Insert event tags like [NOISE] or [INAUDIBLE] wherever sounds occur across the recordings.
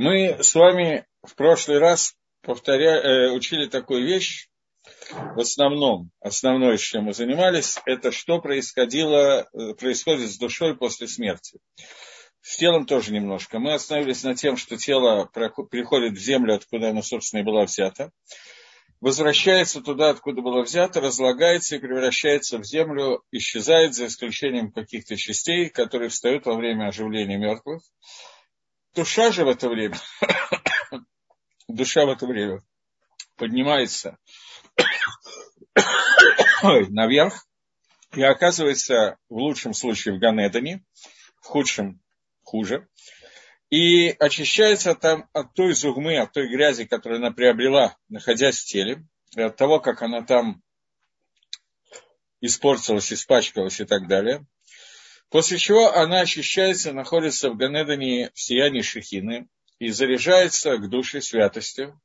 Мы с вами в прошлый раз повторя... э, учили такую вещь, в основном, основное, чем мы занимались, это что происходило, э, происходит с душой после смерти. С телом тоже немножко. Мы остановились на тем, что тело приходит в землю, откуда оно, собственно, и было взято, возвращается туда, откуда было взято, разлагается и превращается в землю, исчезает, за исключением каких-то частей, которые встают во время оживления мертвых. Душа же в это время, [COUGHS] душа в это время поднимается [COUGHS] наверх и оказывается в лучшем случае в Ганедане, в худшем хуже, и очищается там от той зугмы, от той грязи, которую она приобрела, находясь в теле, и от того, как она там испортилась, испачкалась и так далее. После чего она очищается, находится в Ганедане в сиянии Шехины и заряжается к душе святостью,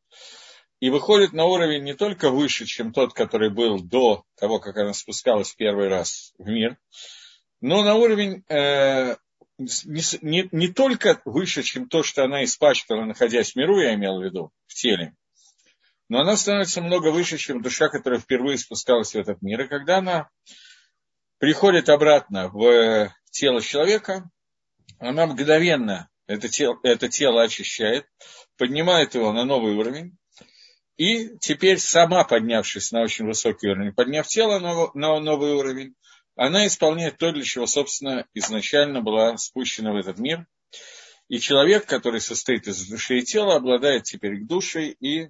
и выходит на уровень не только выше, чем тот, который был до того, как она спускалась первый раз в мир, но на уровень э, не, не, только выше, чем то, что она испачкала, находясь в миру, я имел в виду, в теле, но она становится много выше, чем душа, которая впервые спускалась в этот мир. И когда она приходит обратно в тело человека, она мгновенно это тело, это тело очищает, поднимает его на новый уровень, и теперь сама, поднявшись на очень высокий уровень, подняв тело на, новый уровень, она исполняет то, для чего, собственно, изначально была спущена в этот мир. И человек, который состоит из души и тела, обладает теперь к душе и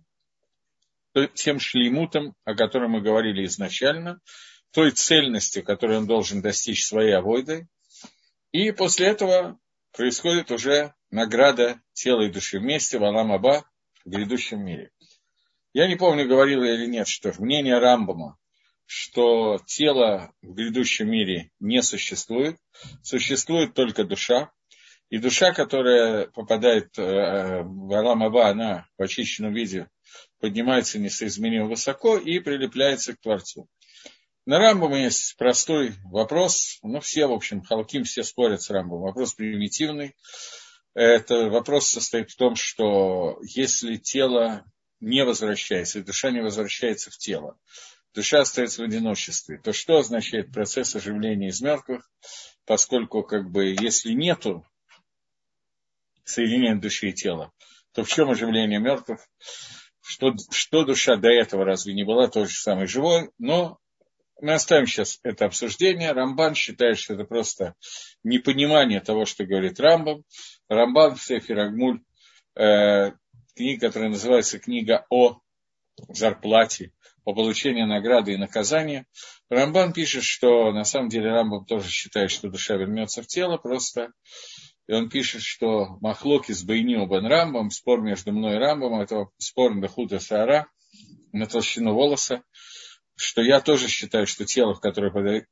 тем шлеймутом, о котором мы говорили изначально, той цельностью, которую он должен достичь своей авойдой. И после этого происходит уже награда тела и души вместе в Алам Аба в грядущем мире. Я не помню, говорил я или нет, что мнение Рамбама, что тело в грядущем мире не существует, существует только душа, и душа, которая попадает э, в Алам Аба, она в очищенном виде поднимается несоизмеримо высоко и прилепляется к Творцу. На Рамбама есть простой вопрос, ну все, в общем, Халким все спорят с Рамбом, вопрос примитивный. Это вопрос состоит в том, что если тело не возвращается, и душа не возвращается в тело. Душа остается в одиночестве. То что означает процесс оживления из мертвых, поскольку как бы если нету соединения души и тела, то в чем оживление мертвых? Что, что душа до этого разве не была тоже самой живой? Но мы оставим сейчас это обсуждение. Рамбан считает, что это просто непонимание того, что говорит Рамбам. Рамбан в Агмуль э, книга, которая называется «Книга о зарплате», о получении награды и наказания. Рамбан пишет, что на самом деле Рамбам тоже считает, что душа вернется в тело, просто и он пишет, что Махлоки с Байнио Бен Рамбом, спор между мной и Рамбом, это спор на худа Саара, на толщину волоса, что я тоже считаю, что тело, в которое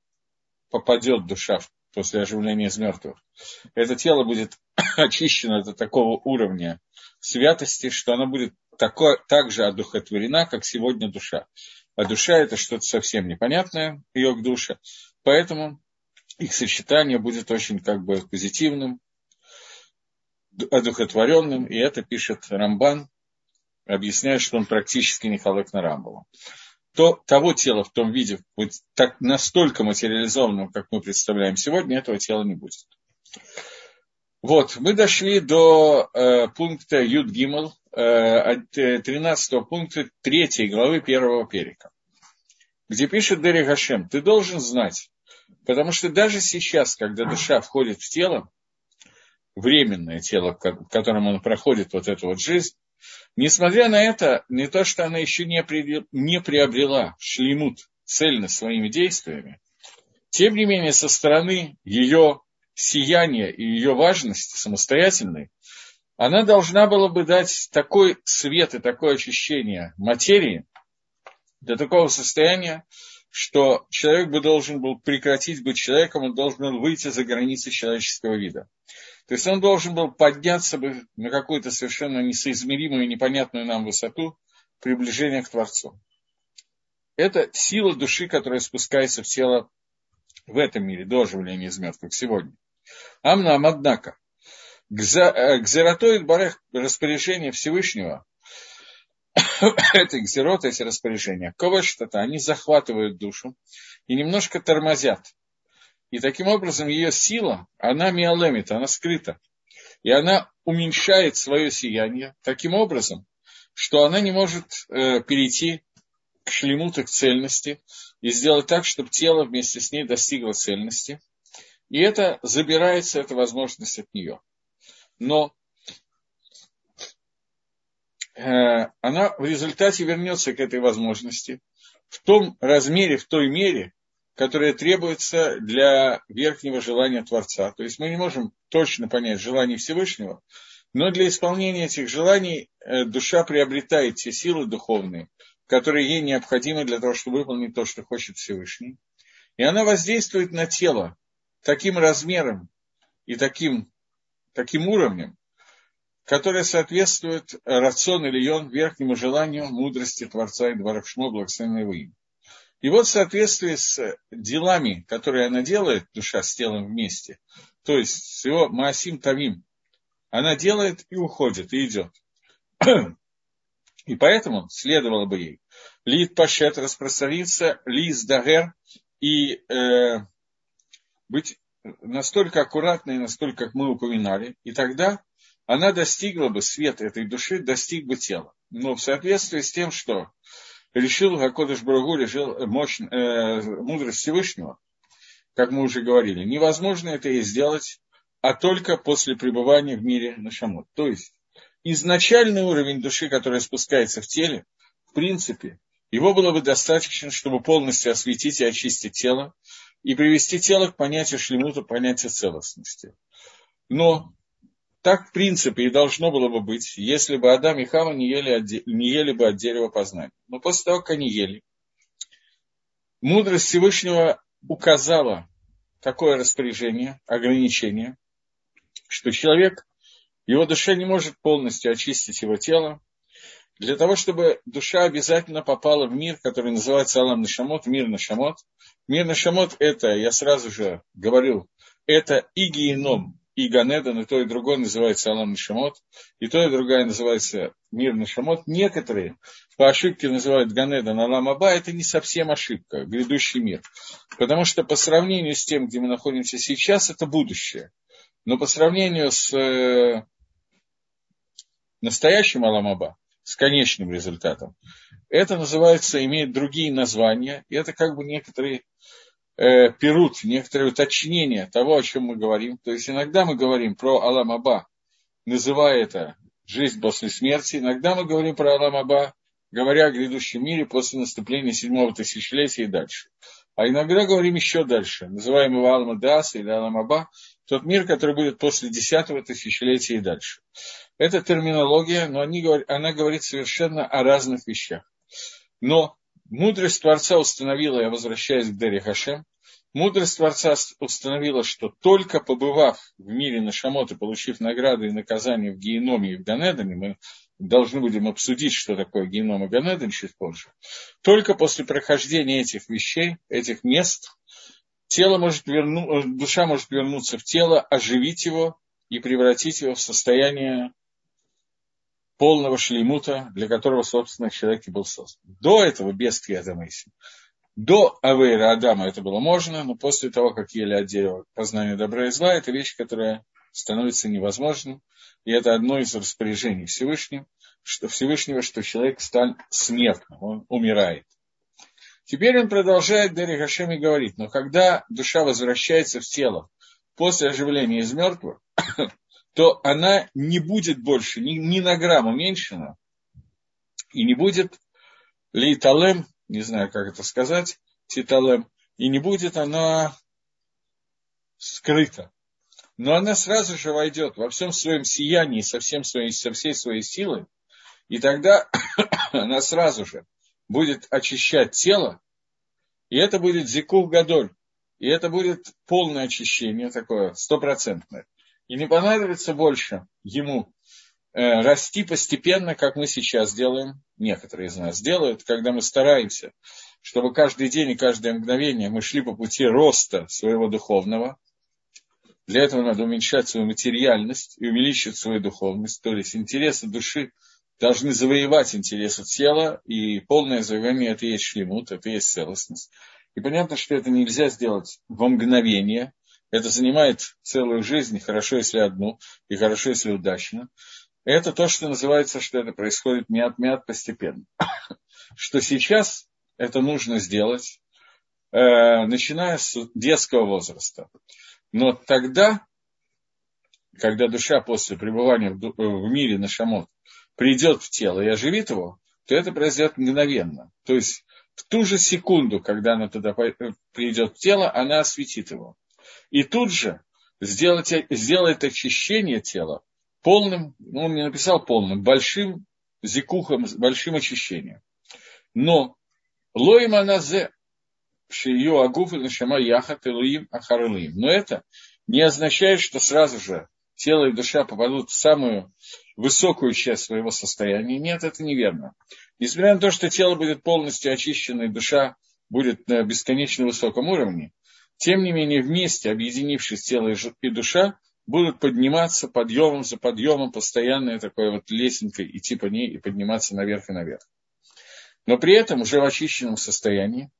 попадет душа после оживления из мертвых, это тело будет [COUGHS] очищено до такого уровня святости, что она будет такое, так же одухотворена, как сегодня душа. А душа это что-то совсем непонятное, ее к душе. Поэтому их сочетание будет очень как бы позитивным, одухотворенным, и это пишет Рамбан, объясняя, что он практически не халек на Рамбова. То, того тела в том виде, так настолько материализованным, как мы представляем сегодня, этого тела не будет. Вот, мы дошли до э, пункта Юд Гимл, э, 13 э, пункта 3 главы 1 перика, где пишет Дери Гашем, ты должен знать, потому что даже сейчас, когда душа входит в тело, временное тело, в котором он проходит вот эту вот жизнь, несмотря на это, не то, что она еще не, при, не приобрела шлемут цельно своими действиями, тем не менее, со стороны ее сияния и ее важности самостоятельной, она должна была бы дать такой свет и такое очищение материи до такого состояния, что человек бы должен был прекратить быть человеком, он должен был выйти за границы человеческого вида. То есть он должен был подняться бы на какую-то совершенно несоизмеримую, непонятную нам высоту приближения к Творцу. Это сила души, которая спускается в тело в этом мире, до оживления из мертвых сегодня. Амнам, однако, Гзератоид барех распоряжение Всевышнего, [COUGHS] это гзерот, эти распоряжения, коваштата, они захватывают душу и немножко тормозят. И таким образом ее сила, она миолемит, она скрыта. И она уменьшает свое сияние таким образом, что она не может э, перейти к шлемуту, к цельности, и сделать так, чтобы тело вместе с ней достигло цельности. И это забирается, эта возможность от нее. Но э, она в результате вернется к этой возможности в том размере, в той мере, которая требуется для верхнего желания Творца. То есть мы не можем точно понять желание Всевышнего, но для исполнения этих желаний э, душа приобретает те силы духовные, которые ей необходимы для того, чтобы выполнить то, что хочет Всевышний. И она воздействует на тело таким размером и таким таким уровнем, который соответствует рацион или он верхнему желанию мудрости Творца и Дворахшмо, благословенного его имя. И вот в соответствии с делами, которые она делает, душа с телом вместе, то есть с его Маасим Тавим, она делает и уходит, и идет. И поэтому следовало бы ей лид пашет распространиться, лиз дагер и э, быть настолько аккуратной, настолько, как мы упоминали, и тогда она достигла бы, свет этой души достиг бы тела. Но в соответствии с тем, что решил Гакодыш Брагу, решил мощь, э, мудрость Всевышнего, как мы уже говорили, невозможно это и сделать, а только после пребывания в мире на Шамот. То есть изначальный уровень души, который спускается в теле, в принципе, его было бы достаточно, чтобы полностью осветить и очистить тело, и привести тело к понятию шлемута, понятию целостности. Но так, в принципе, и должно было бы быть, если бы Адам и Хава не ели, не ели бы от дерева познания. Но после того, как они ели, мудрость Всевышнего указала такое распоряжение, ограничение, что человек, его душа не может полностью очистить его тело, для того, чтобы душа обязательно попала в мир, который называется Алам Нашамот, мир Нашамот. Мир Нашамот – это, я сразу же говорю, это и геном, и Ганедан, и то, и другое называется Алам Нашамот, и то, и другое называется мир Нашамот. Некоторые по ошибке называют Ганедан Алам Аба, это не совсем ошибка, грядущий мир. Потому что по сравнению с тем, где мы находимся сейчас, это будущее. Но по сравнению с э, настоящим Алам Аба, с конечным результатом. Это называется, имеет другие названия, и это как бы некоторые э, перут, некоторые уточнения того, о чем мы говорим. То есть иногда мы говорим про Алам Аба, называя это жизнь после смерти, иногда мы говорим про Алам Аба, говоря о грядущем мире после наступления седьмого тысячелетия и дальше. А иногда говорим еще дальше, называем его Алма Дас или Алам Аба, тот мир, который будет после десятого тысячелетия и дальше. Это терминология, но они, она говорит совершенно о разных вещах. Но мудрость Творца установила, я возвращаюсь к Дери Хашем, мудрость Творца установила, что только побывав в мире Нашамот и получив награды и наказания в Геноме и в Ганедане, мы должны будем обсудить, что такое геном и Ганеден чуть позже, только после прохождения этих вещей, этих мест, тело может верну, душа может вернуться в тело, оживить его и превратить его в состояние полного шлеймута, для которого, собственно, человек и был создан. До этого, без Криадамейси. До Авейра Адама это было можно, но после того, как ели от дерева познания добра и зла, это вещь, которая становится невозможным. И это одно из распоряжений Всевышнего, что Всевышнего, что человек стал смертным, он умирает. Теперь он продолжает Дери Гашем и говорит, но когда душа возвращается в тело после оживления из мертвых, то она не будет больше ни, ни на грамм уменьшена и не будет лейталем, не знаю, как это сказать, титалем, и не будет она скрыта. Но она сразу же войдет во всем своем сиянии, со, всем своей, со всей своей силой, и тогда [COUGHS] она сразу же будет очищать тело, и это будет зикух гадоль, и это будет полное очищение такое, стопроцентное. И не понадобится больше ему э, расти постепенно, как мы сейчас делаем, некоторые из нас делают, когда мы стараемся, чтобы каждый день и каждое мгновение мы шли по пути роста своего духовного, Для этого надо уменьшать свою материальность и увеличить свою духовность. То есть интересы души должны завоевать интересы тела, и полное завоевание – это и есть шлемут, это и есть целостность. И понятно, что это нельзя сделать во мгновение. Это занимает целую жизнь, хорошо, если одну, и хорошо, если удачно. Это то, что называется, что это происходит мят-мят постепенно. [COUGHS] Что сейчас это нужно сделать, э, начиная с детского возраста. Но тогда, когда душа после пребывания в, в мире на шамот придет в тело и оживит его, то это произойдет мгновенно. То есть в ту же секунду, когда она туда придет в тело, она осветит его. И тут же сделать, сделает очищение тела полным, ну, он не написал полным, большим зикухом, большим очищением. Но лоим аназе шию агуф или шама яхат илуим ахарлим. Но это не означает, что сразу же тело и душа попадут в самую высокую часть своего состояния. Нет, это неверно. Несмотря на то, что тело будет полностью очищено и душа будет на бесконечно высоком уровне, тем не менее вместе, объединившись тело и душа, будут подниматься подъемом за подъемом, постоянная такой вот лесенкой идти по ней и подниматься наверх и наверх. Но при этом уже в очищенном состоянии.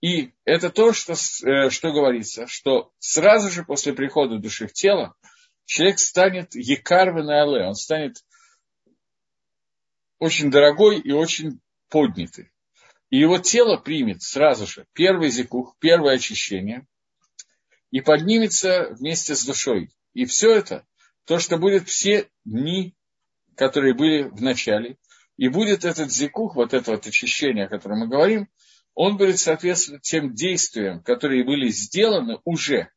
И это то, что, э, что говорится, что сразу же после прихода души в тело человек станет якарвен але, он станет очень дорогой и очень поднятый. И его тело примет сразу же первый зикух, первое очищение, и поднимется вместе с душой. И все это, то, что будет все дни, которые были в начале, и будет этот зикух, вот это вот очищение, о котором мы говорим, он будет соответствовать тем действиям, которые были сделаны уже.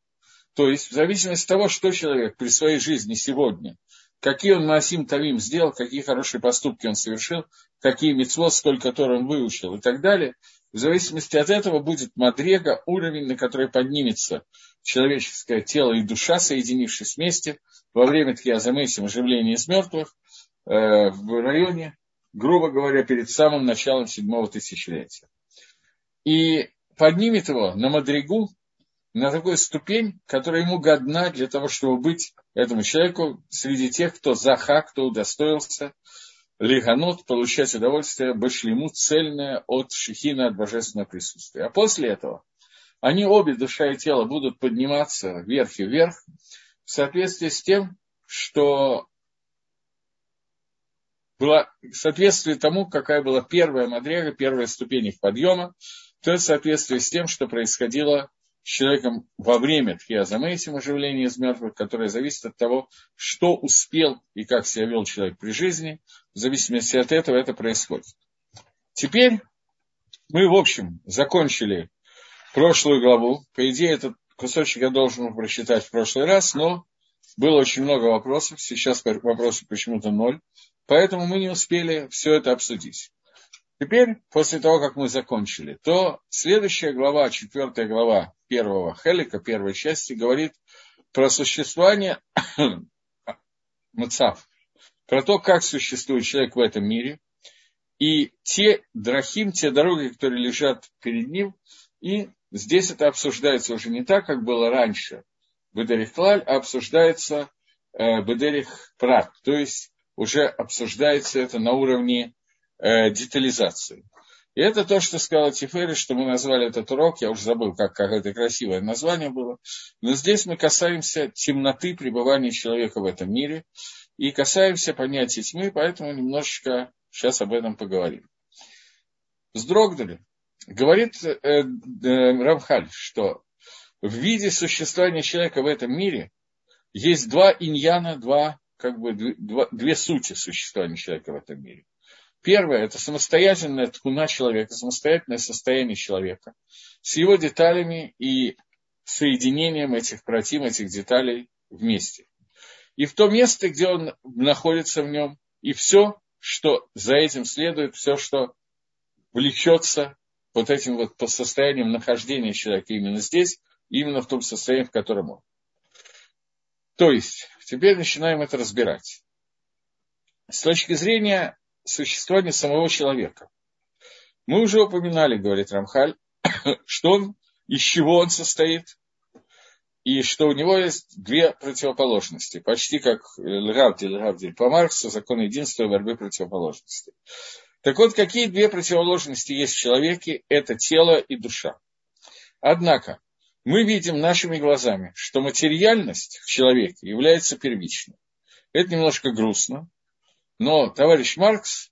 То есть, в зависимости от того, что человек при своей жизни сегодня какие он Масим Тавим сделал, какие хорошие поступки он совершил, какие мецвод, сколько Тор он выучил и так далее. В зависимости от этого будет Мадрега, уровень, на который поднимется человеческое тело и душа, соединившись вместе во время Тхиазамейсим оживления из мертвых э, в районе, грубо говоря, перед самым началом седьмого тысячелетия. И поднимет его на Мадригу, на такую ступень, которая ему годна для того, чтобы быть этому человеку среди тех, кто заха, кто удостоился лиганут, получать удовольствие, ему цельное от шихина, от божественного присутствия. А после этого они обе, душа и тело, будут подниматься вверх и вверх в соответствии с тем, что была в соответствии тому, какая была первая мадрега, первая ступень их подъема, то есть в соответствии с тем, что происходило с человеком во время тхиазамейсим оживления из мертвых, которое зависит от того, что успел и как себя вел человек при жизни. В зависимости от этого это происходит. Теперь мы, в общем, закончили прошлую главу. По идее, этот кусочек я должен был прочитать в прошлый раз, но было очень много вопросов. Сейчас вопросов почему-то ноль. Поэтому мы не успели все это обсудить. Теперь, после того, как мы закончили, то следующая глава, четвертая глава первого Хелика, первой части, говорит про существование [COUGHS] Мацав, про то, как существует человек в этом мире, и те драхим, те дороги, которые лежат перед ним, и здесь это обсуждается уже не так, как было раньше, Бедерих Клаль, а обсуждается э, Бедерих Прат, то есть уже обсуждается это на уровне э, детализации. И это то, что сказала Тифери, что мы назвали этот урок, я уже забыл, как, как это красивое название было, но здесь мы касаемся темноты пребывания человека в этом мире и касаемся понятия тьмы, поэтому немножечко сейчас об этом поговорим. Вздрогнули. Говорит э, э, Рамхаль, что в виде существования человека в этом мире есть два иньяна, два, как бы, два, две сути существования человека в этом мире. Первое – это самостоятельная ткуна человека, самостоятельное состояние человека с его деталями и соединением этих против, этих деталей вместе. И в то место, где он находится в нем, и все, что за этим следует, все, что влечется вот этим вот по состоянием нахождения человека именно здесь, именно в том состоянии, в котором он. То есть, теперь начинаем это разбирать. С точки зрения существование самого человека. Мы уже упоминали, говорит Рамхаль, [COUGHS] что он, из чего он состоит. и что у него есть две противоположности, почти как Лравдиль, Лравдиль по Марксу, закон единства и борьбы противоположностей. Так вот, какие две противоположности есть в человеке? Это тело и душа. Однако, мы видим нашими глазами, что материальность в человеке является первичной. Это немножко грустно, но товарищ Маркс,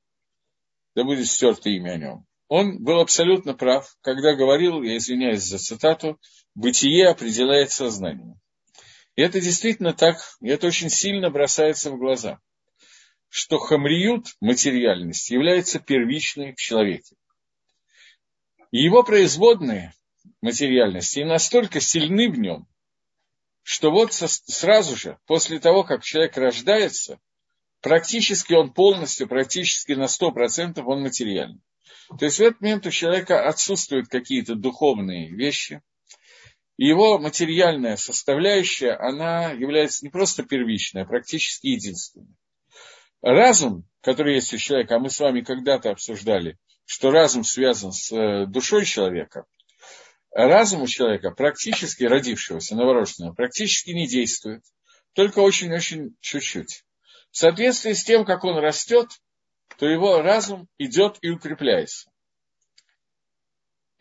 да будет стерто имя о нем, он был абсолютно прав, когда говорил, я извиняюсь за цитату, «бытие определяет сознание». И это действительно так, и это очень сильно бросается в глаза, что хамриют, материальность, является первичной в человеке. И его производные материальности настолько сильны в нем, что вот сразу же, после того, как человек рождается, практически он полностью, практически на 100% он материальный. То есть в этот момент у человека отсутствуют какие-то духовные вещи, и его материальная составляющая, она является не просто первичной, а практически единственной. Разум, который есть у человека, а мы с вами когда-то обсуждали, что разум связан с э, душой человека, разум у человека, практически родившегося, новорожденного, практически не действует, только очень-очень чуть-чуть. В соответствии с тем, как он растет, то его разум идет и укрепляется.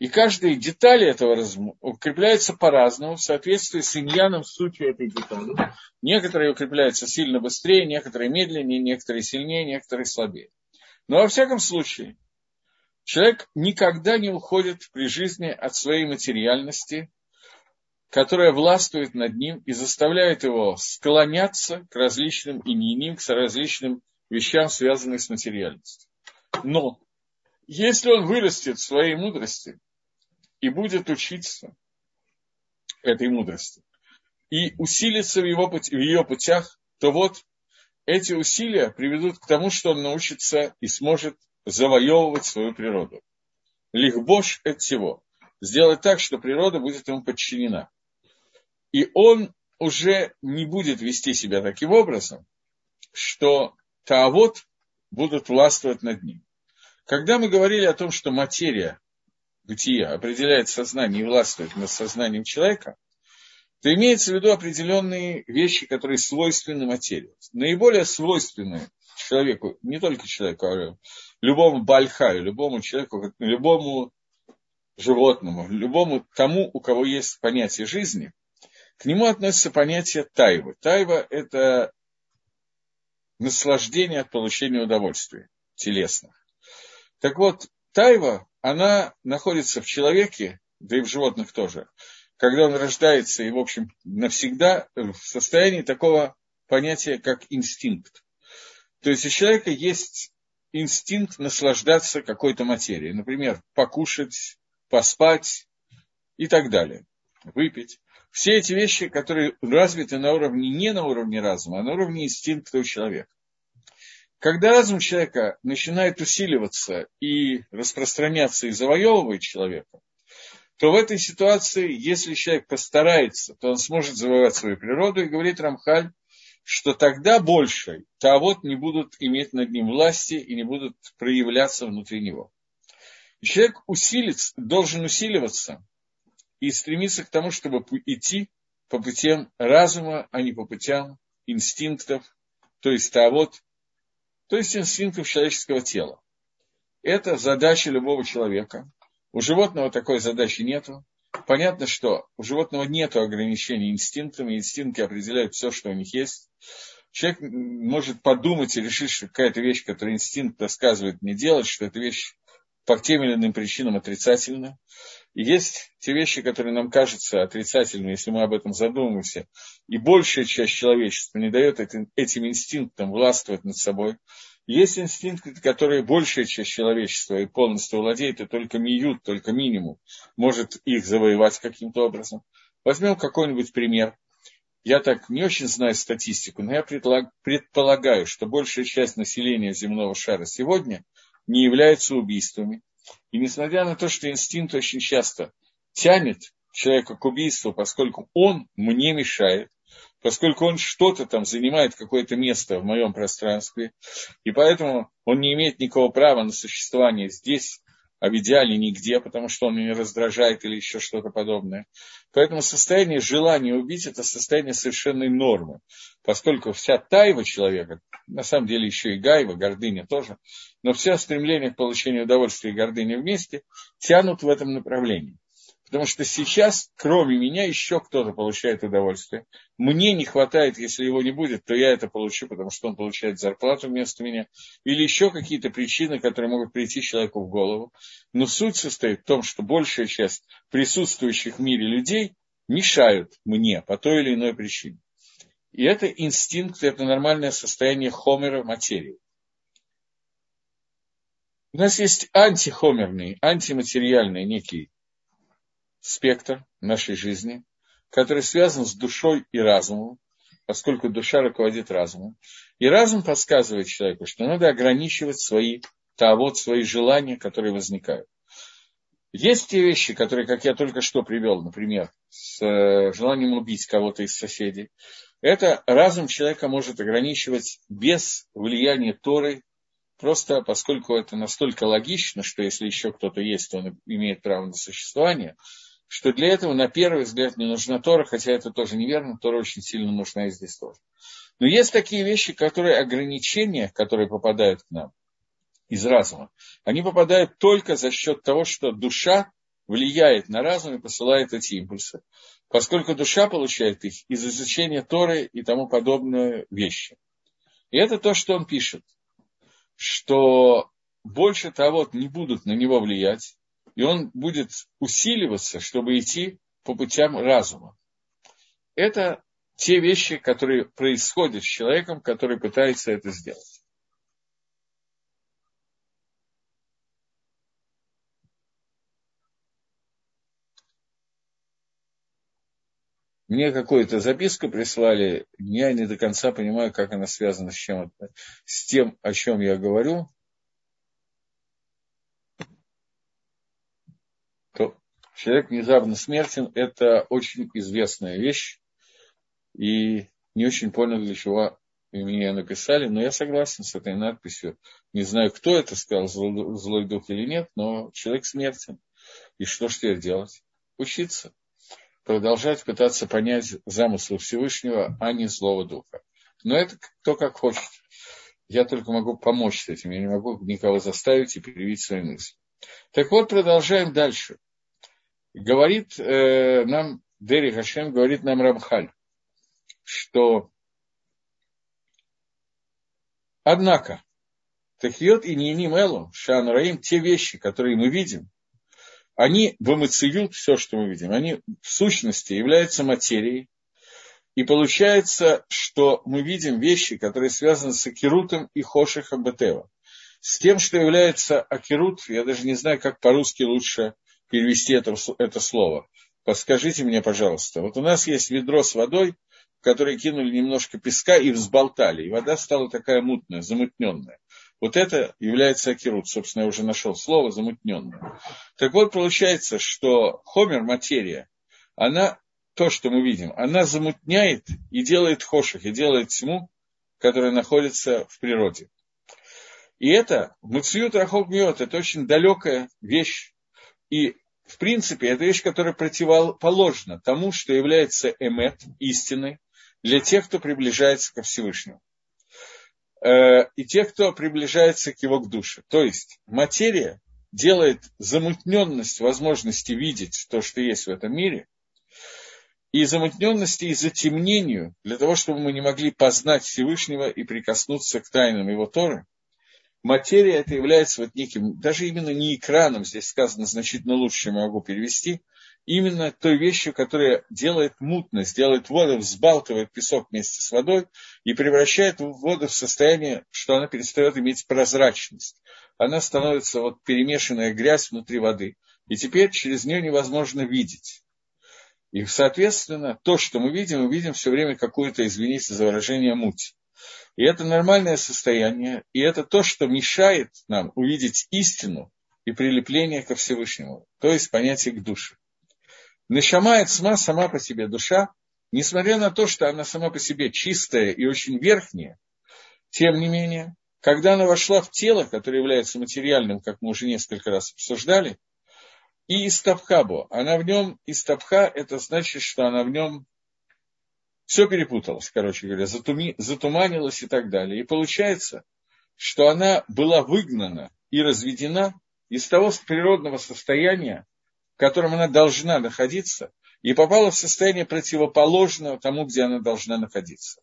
И каждая деталь этого разума укрепляется по-разному, в соответствии с иньяном сутью этой детали. Некоторые укрепляются сильно быстрее, некоторые медленнее, некоторые сильнее, некоторые слабее. Но во всяком случае, человек никогда не уходит при жизни от своей материальности, которая властвует над ним и заставляет его склоняться к различным иньяним, к различным вещам, связанным с материальностью. Но если он вырастет в своей мудрости и будет учиться этой мудрости, и усилится в, его, в ее путях, то вот эти усилия приведут к тому, что он научится и сможет завоевывать свою природу. Лихбош от всего. Сделать так, что природа будет ему подчинена. И он уже не будет вести себя таким образом, что таавот будут властвовать над ним. Когда мы говорили о том, что материя бытия определяет сознание и властвует над сознанием человека, то имеется в виду определенные вещи, которые свойственны материи. Наиболее свойственные человеку, не только человеку, а любому бальхаю, любому человеку, любому животному, любому тому, у кого есть понятие жизни, к нему относится понятие тайвы. Тайва – это наслаждение от получения удовольствия телесных. Так вот, тайва, она находится в человеке, да и в животных тоже, когда он рождается и, в общем, навсегда в состоянии такого понятия, как инстинкт. То есть у человека есть инстинкт наслаждаться какой-то материей. Например, покушать, поспать и так далее. Выпить. Все эти вещи, которые развиты на уровне, не на уровне разума, а на уровне инстинкта у человека. Когда разум человека начинает усиливаться и распространяться и завоевывать человека, то в этой ситуации, если человек постарается, то он сможет завоевать свою природу, и говорит Рамхаль, что тогда больше вот не будут иметь над ним власти и не будут проявляться внутри него. И человек усилится, должен усиливаться и стремиться к тому, чтобы идти по путям разума, а не по путям инстинктов, то есть вот, то есть инстинктов человеческого тела. Это задача любого человека. У животного такой задачи нету. Понятно, что у животного нет ограничений инстинктами, инстинкты определяют все, что у них есть. Человек может подумать и решить, что какая-то вещь, которую инстинкт рассказывает не делать, что эта вещь по тем или иным причинам отрицательна. Есть те вещи, которые нам кажутся отрицательными, если мы об этом задумаемся, и большая часть человечества не дает этим инстинктам властвовать над собой. Есть инстинкты, которые большая часть человечества и полностью владеет, и только миют, только минимум может их завоевать каким-то образом. Возьмем какой-нибудь пример. Я так не очень знаю статистику, но я предполагаю, что большая часть населения земного шара сегодня не является убийствами. И несмотря на то, что инстинкт очень часто тянет человека к убийству, поскольку он мне мешает, поскольку он что-то там занимает какое-то место в моем пространстве, и поэтому он не имеет никакого права на существование здесь, а в идеале нигде, потому что он меня раздражает или еще что-то подобное. Поэтому состояние желания убить – это состояние совершенной нормы, поскольку вся тайва человека, на самом деле еще и гайва, гордыня тоже, но все стремления к получению удовольствия и гордыни вместе тянут в этом направлении. Потому что сейчас, кроме меня, еще кто-то получает удовольствие. Мне не хватает, если его не будет, то я это получу, потому что он получает зарплату вместо меня. Или еще какие-то причины, которые могут прийти человеку в голову. Но суть состоит в том, что большая часть присутствующих в мире людей мешают мне по той или иной причине. И это инстинкт, это нормальное состояние хомера материи. У нас есть антихомерный, антиматериальный некий спектр нашей жизни, который связан с душой и разумом, поскольку душа руководит разумом. И разум подсказывает человеку, что надо ограничивать свои тавод, свои желания, которые возникают. Есть те вещи, которые, как я только что привел, например, с э, желанием убить кого-то из соседей. Это разум человека может ограничивать без влияния Торы, просто поскольку это настолько логично, что если еще кто-то есть, то он имеет право на существование, что для этого, на первый взгляд, не нужна Тора, хотя это тоже неверно, Тора очень сильно нужна и здесь тоже. Но есть такие вещи, которые ограничения, которые попадают к нам из разума, они попадают только за счет того, что душа влияет на разум и посылает эти импульсы. Поскольку душа получает их из изучения Торы и тому подобные вещи. И это то, что он пишет, что больше того не будут на него влиять, и он будет усиливаться, чтобы идти по путям разума. Это те вещи, которые происходят с человеком, который пытается это сделать. Мне какую-то записку прислали, я не до конца понимаю, как она связана с, чем, с тем, о чем я говорю. Человек внезапно смертен – это очень известная вещь, и не очень понял, для чего мне написали, но я согласен с этой надписью. Не знаю, кто это сказал, злой дух или нет, но человек смертен. И что ж теперь делать? Учиться. Продолжать пытаться понять замысл Всевышнего, а не злого духа. Но это кто как хочет. Я только могу помочь с этим. Я не могу никого заставить и привить свои мысли. Так вот, продолжаем дальше говорит э, нам, Дери Хашем, говорит нам Рамхаль, что однако, Тахиот и Ниним Элу, Шан Раим, те вещи, которые мы видим, они вымыцеют все, что мы видим, они в сущности являются материей, и получается, что мы видим вещи, которые связаны с Акирутом и Хошихом Бетева. С тем, что является Акирут, я даже не знаю, как по-русски лучше перевести это, это слово. Подскажите мне, пожалуйста. Вот у нас есть ведро с водой, в которое кинули немножко песка и взболтали. И вода стала такая мутная, замутненная. Вот это является акирут. Собственно, я уже нашел слово замутненное. Так вот, получается, что хомер, материя, она, то, что мы видим, она замутняет и делает хоших, и делает тьму, которая находится в природе. И это, муциют рахок миот, это очень далекая вещь. И в принципе, это вещь, которая противоположна тому, что является эмет, истиной, для тех, кто приближается ко Всевышнему. Э, и тех, кто приближается к его к душе. То есть материя делает замутненность возможности видеть то, что есть в этом мире, и замутненности и затемнению, для того, чтобы мы не могли познать Всевышнего и прикоснуться к тайнам его Торы, материя это является вот неким, даже именно не экраном, здесь сказано значительно лучше, чем я могу перевести, именно той вещью, которая делает мутность, делает воду, взбалтывает песок вместе с водой и превращает воду в состояние, что она перестает иметь прозрачность. Она становится вот перемешанная грязь внутри воды. И теперь через нее невозможно видеть. И, соответственно, то, что мы видим, мы видим все время какую-то, извините за выражение, муть. И это нормальное состояние, и это то, что мешает нам увидеть истину и прилепление ко Всевышнему, то есть понятие к душе. Нашама сама сама по себе душа, несмотря на то, что она сама по себе чистая и очень верхняя, тем не менее, когда она вошла в тело, которое является материальным, как мы уже несколько раз обсуждали, и истабхабо. Она в нем, истабха, это значит, что она в нем все перепуталось, короче говоря, затуми, затуманилось и так далее. И получается, что она была выгнана и разведена из того природного состояния, в котором она должна находиться, и попала в состояние противоположное тому, где она должна находиться.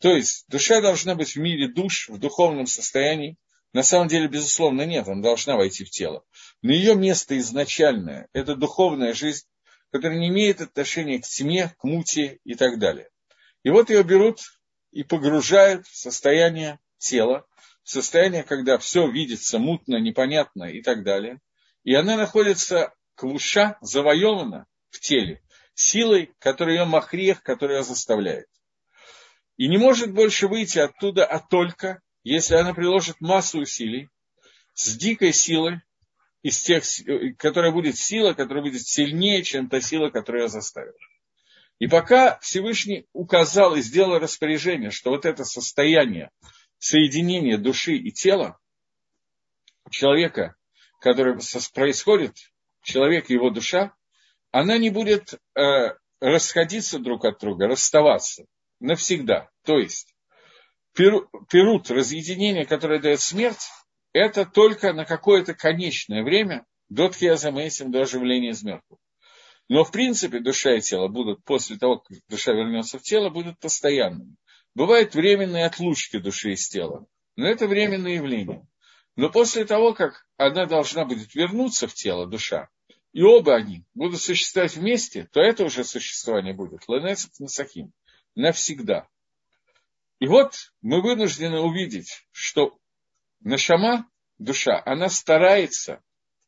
То есть душа должна быть в мире душ, в духовном состоянии. На самом деле, безусловно, нет, она должна войти в тело. Но ее место изначальное – это духовная жизнь, которая не имеет отношения к тьме, к мути и так далее. И вот ее берут и погружают в состояние тела, в состояние, когда все видится мутно, непонятно и так далее. И она находится квуша, завоевана в теле, силой, которая ее махрех, которая ее заставляет. И не может больше выйти оттуда, а только, если она приложит массу усилий с дикой силой, из тех, которая будет сила, которая будет сильнее, чем та сила, которая ее заставила. И пока Всевышний указал и сделал распоряжение, что вот это состояние соединения души и тела человека, которое происходит, человек и его душа, она не будет э, расходиться друг от друга, расставаться навсегда. То есть перут, разъединение, которое дает смерть, это только на какое-то конечное время до тхиазамейсим, до оживления из мертвых. Но в принципе душа и тело будут, после того, как душа вернется в тело, будут постоянными. Бывают временные отлучки души из тела, но это временное явление. Но после того, как она должна будет вернуться в тело, душа, и оба они будут существовать вместе, то это уже существование будет. Ленецет Насахим. Навсегда. И вот мы вынуждены увидеть, что Нашама, душа, она старается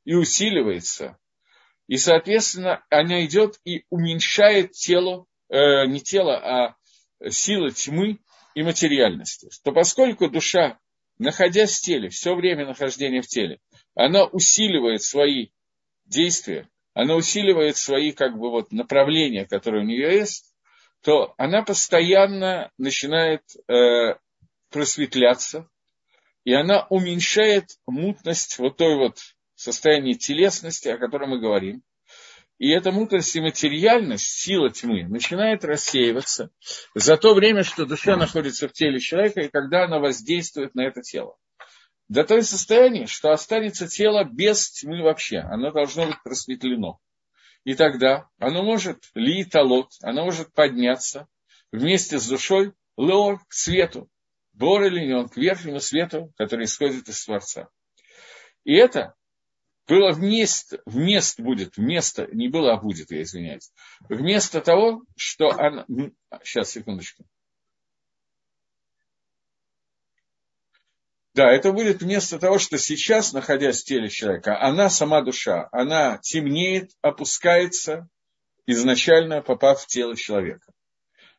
и усиливается. И, соответственно, она идет и уменьшает тело, э, не тело, а силы тьмы и материальности. То поскольку душа, находясь в теле, все время нахождения в теле, она усиливает свои действия, она усиливает свои как бы вот направления, которые у нее есть, то она постоянно начинает э, просветляться, и она уменьшает мутность вот той вот состояния телесности, о котором мы говорим. И эта мутность и материальность, сила тьмы, начинает рассеиваться за то время, что душа находится в теле человека, и когда она воздействует на это тело до того состояния, что останется тело без тьмы вообще. Оно должно быть просветлено. И тогда оно может литалот, оно может подняться вместе с душой леор к свету. Бор или он к верхнему свету, который исходит из Творца. И это было вместо, вместо будет, вместо, не было, а будет, я извиняюсь, вместо того, что она... Сейчас, секундочку. Да, это будет вместо того, что сейчас, находясь в теле человека, она сама душа, она темнеет, опускается, изначально попав в тело человека.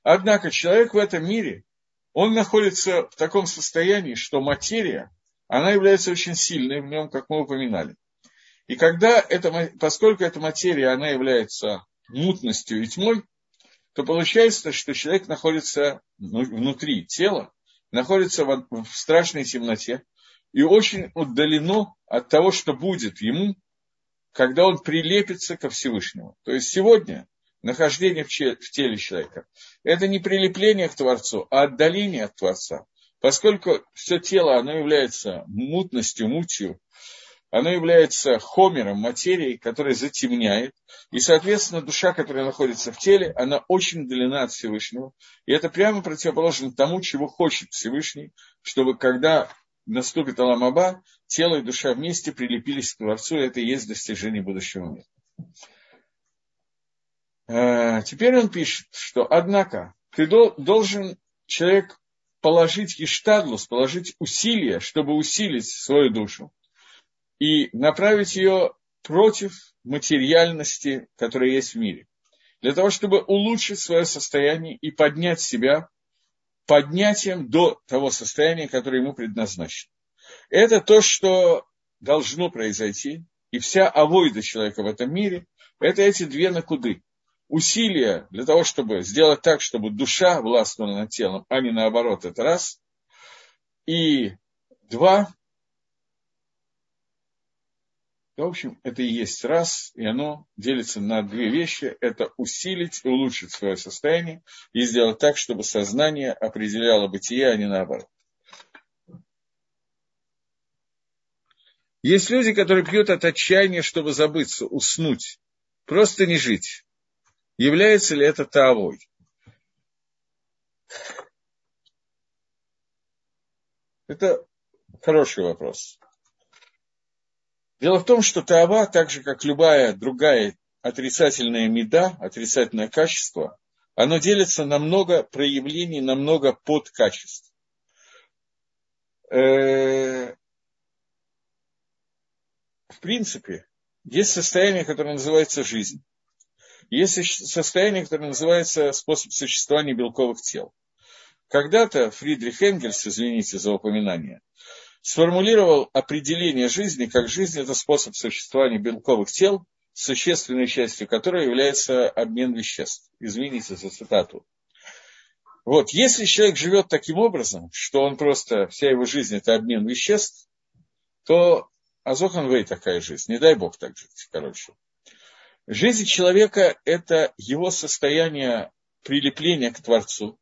Однако человек в этом мире, он находится в таком состоянии, что материя, она является очень сильной в нем, как мы упоминали. И когда это, поскольку эта материя, она является мутностью и тьмой, то получается, что человек находится внутри тела, находится в, страшной темноте и очень удалено от того, что будет ему, когда он прилепится ко Всевышнему. То есть сегодня нахождение в теле человека – это не прилепление к Творцу, а отдаление от Творца. Поскольку все тело, оно является мутностью, мутью, оно является хомером, материей, которая затемняет. И, соответственно, душа, которая находится в теле, она очень длина от Всевышнего. И это прямо противоположно тому, чего хочет Всевышний, чтобы когда наступит Аламаба, тело и душа вместе прилепились к Творцу, и это и есть достижение будущего мира. Э, теперь он пишет, что, однако, ты должен, человек, положить ештадлус, положить усилия, чтобы усилить свою душу, и направить ее против материальности, которая есть в мире. Для того, чтобы улучшить свое состояние и поднять себя поднятием до того состояния, которое ему предназначено. Это то, что должно произойти. И вся авойда человека в этом мире – это эти две накуды. Усилия для того, чтобы сделать так, чтобы душа властвовала над телом, а не наоборот, это раз. И Два. В общем, это и есть раз, и оно делится на две вещи. Это усилить и улучшить свое состояние и сделать так, чтобы сознание определяло бытие, а не наоборот. Есть люди, которые пьют от отчаяния, чтобы забыться, уснуть, просто не жить. Является ли это таовой? Это хороший вопрос. Дело в том, что таава, так же как любая другая отрицательная меда, отрицательное качество, оно делится на много проявлений, на много подкачеств. Э, в принципе, есть состояние, которое называется жизнь. Есть состояние, которое называется способ существования белковых тел. Когда-то Фридрих Энгельс, извините за упоминание, сформулировал определение жизни как жизнь – это способ существования белковых тел, существенной частью которой является обмен веществ. Извините за цитату. Вот, если человек живет таким образом, что он просто, вся его жизнь – это обмен веществ, то Азохан Вей такая жизнь, не дай бог так жить, короче. Жизнь человека – это его состояние прилепления к Творцу,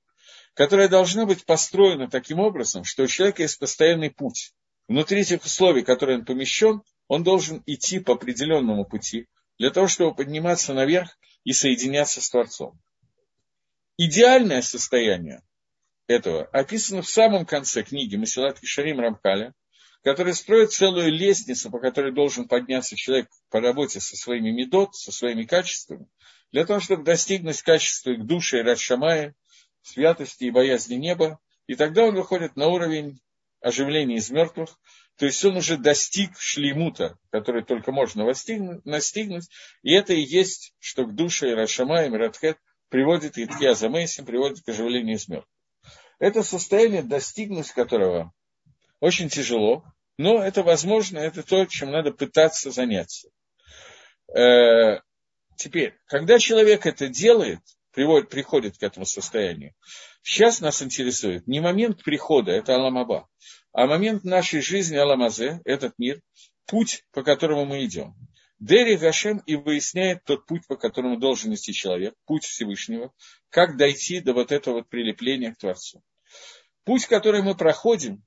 которое должно быть построено таким образом, что у человека есть постоянный путь. Внутри этих условий, в которые он помещен, он должен идти по определенному пути, для того, чтобы подниматься наверх и соединяться с Творцом. Идеальное состояние этого описано в самом конце книги Масилат Кишарим Рамкаля, который строит целую лестницу, по которой должен подняться человек по работе со своими медот, со своими качествами, для того, чтобы достигнуть качества к душе и Радшамая, святости и боязни неба, и тогда он выходит на уровень оживления из мертвых, то есть он уже достиг шлеймута, который только можно настигнуть, и это и есть, что к душе и Рашамаем, и Радхет приводит, и Ткия Замейсим приводит к оживлению из мертвых. Это состояние, достигнуть которого очень тяжело, но это возможно, это то, чем надо пытаться заняться. Э, теперь, когда человек это делает, приводит, приходит к этому состоянию, сейчас нас интересует не момент прихода, это Аламаба, а момент нашей жизни Аламазе, этот мир, путь, по которому мы идем. Дери Гашем и выясняет тот путь, по которому должен идти человек, путь Всевышнего, как дойти до вот этого вот прилепления к Творцу. Путь, который мы проходим,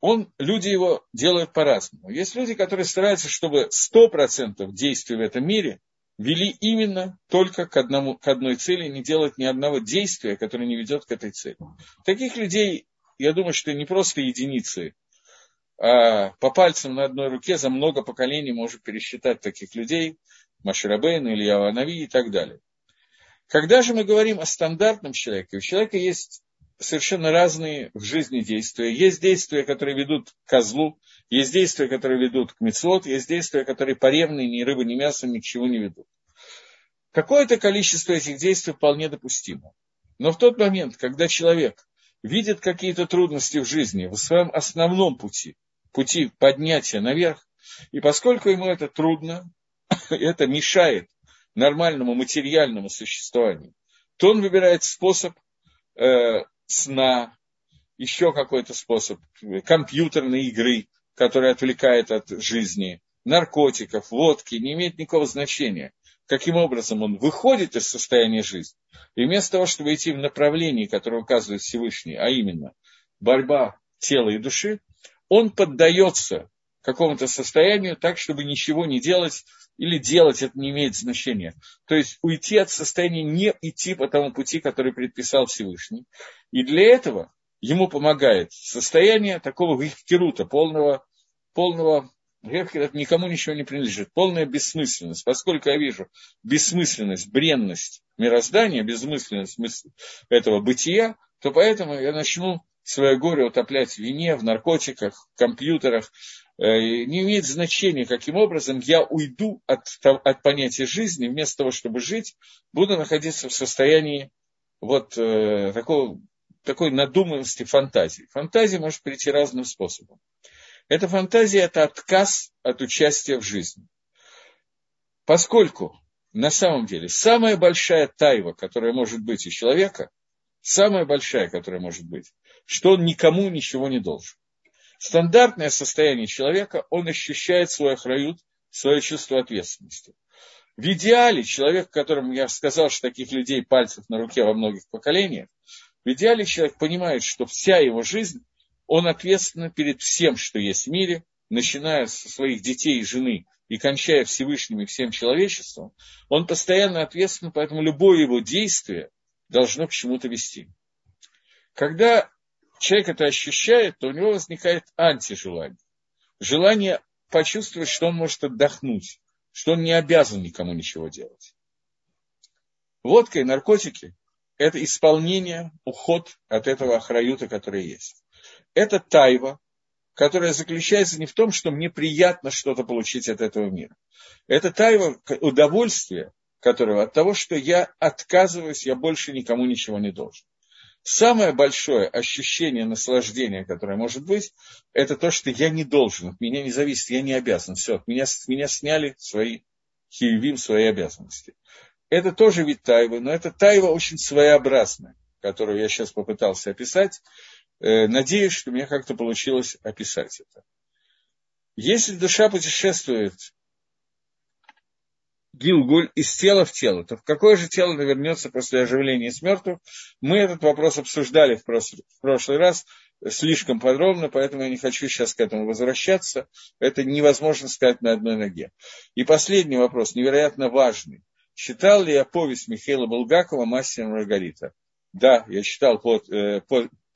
он, люди его делают по-разному. Есть люди, которые стараются, чтобы 100% действий в этом мире вели именно только к, одному, к одной цели, не делать ни одного действия, которое не ведет к этой цели. Таких людей, я думаю, что не просто единицы, а по пальцам на одной руке за много поколений можно пересчитать таких людей, Маширабейн, Илья Ванави и так далее. Когда же мы говорим о стандартном человеке, у человека есть совершенно разные в жизни действия. Есть действия, которые ведут к козлу, есть действия, которые ведут к мецлот, есть действия, которые поревные, ни рыбы, ни мясо, ни к чему не ведут. Какое-то количество этих действий вполне допустимо. Но в тот момент, когда человек видит какие-то трудности в жизни, в своем основном пути, пути поднятия наверх, и поскольку ему это трудно, [COUGHS] это мешает нормальному материальному существованию, то он выбирает способ э, сна, еще какой-то способ, компьютерной игры, которая отвлекает от жизни, наркотиков, водки, не имеет никакого значения. Каким образом он выходит из состояния жизни, и вместо того, чтобы идти в направлении, которое указывает Всевышний, а именно борьба тела и души, он поддается какому-то состоянию так, чтобы ничего не делать, или делать это не имеет значения. То есть уйти от состояния, не идти по тому пути, который предписал Всевышний. И для этого ему помогает состояние такого вихкерута, полного, полного Гефкер никому ничего не принадлежит. Полная бессмысленность. Поскольку я вижу бессмысленность, бренность мироздания, бессмысленность этого бытия, то поэтому я начну свое горе утоплять в вине, в наркотиках, в компьютерах, Э, не имеет значения, каким образом я уйду от, от понятия жизни, вместо того, чтобы жить, буду находиться в состоянии вот э, такого, такой надуманности фантазии. Фантазия может прийти разным способом. Эта фантазия – это отказ от участия в жизни. Поскольку на самом деле самая большая тайва, которая может быть у человека, самая большая, которая может быть, что он никому ничего не должен. Стандартное состояние человека, он ощущает свой охрают, свое чувство ответственности. В идеале человек, которому я сказал, что таких людей пальцев на руке во многих поколениях, в идеале человек понимает, что вся его жизнь, он ответственен перед всем, что есть в мире, начиная со своих детей и жены и кончая Всевышним и всем человечеством, он постоянно ответственен, поэтому любое его действие должно к чему-то вести. Когда человек это ощущает, то у него возникает антижелание. Желание почувствовать, что он может отдохнуть, что он не обязан никому ничего делать. Водка и наркотики – это исполнение, уход от этого охраюта, который есть. Это тайва, которая заключается не в том, что мне приятно что-то получить от этого мира. Это тайва удовольствие, которого от того, что я отказываюсь, я больше никому ничего не должен. Самое большое ощущение наслаждения, которое может быть, это то, что я не должен, от меня не зависит, я не обязан. Все, от меня, меня сняли свои хиевим, свои обязанности. Это тоже вид тайвы, но это тайва очень своеобразная, которую я сейчас попытался описать. Э, надеюсь, что меня как-то получилось описать это. Если душа путешествует Гилгуль из тела в тело, то в какое же тело вернется после оживления из мертвых? Мы этот вопрос обсуждали в прошлый раз слишком подробно, поэтому я не хочу сейчас к этому возвращаться. Это невозможно сказать на одной ноге. И последний вопрос, невероятно важный. Читал ли я повесть Михаила Булгакова «Мастер Маргарита»? Да, я читал э,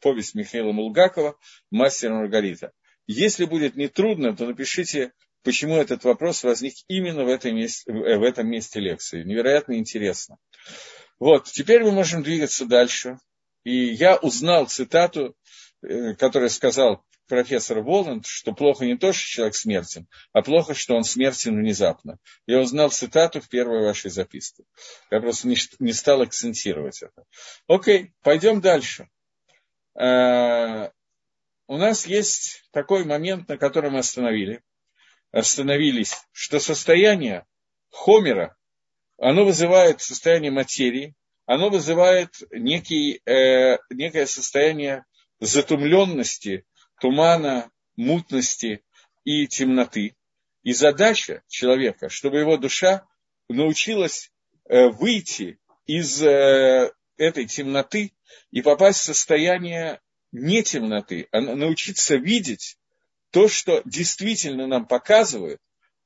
повесть Михаила Булгакова «Мастер Маргарита». Если будет нетрудно, то напишите почему этот вопрос возник именно в, этой месте, в этом месте лекции. Невероятно интересно. Вот, теперь мы можем двигаться дальше. И я узнал цитату, э, которую сказал профессор Воланд, что плохо не то, что человек смертен, а плохо, что он смертен внезапно. Я узнал цитату в первой вашей записке. Я просто не, не стал акцентировать это. Окей, пойдем дальше. Э, у нас есть такой момент, на котором мы остановили остановились, что состояние Хомера, оно вызывает состояние материи, оно вызывает некий, э, некое состояние затумленности, тумана, мутности и темноты. И задача человека, чтобы его душа научилась э, выйти из э, этой темноты и попасть в состояние не темноты, а научиться видеть то, что действительно нам показывают,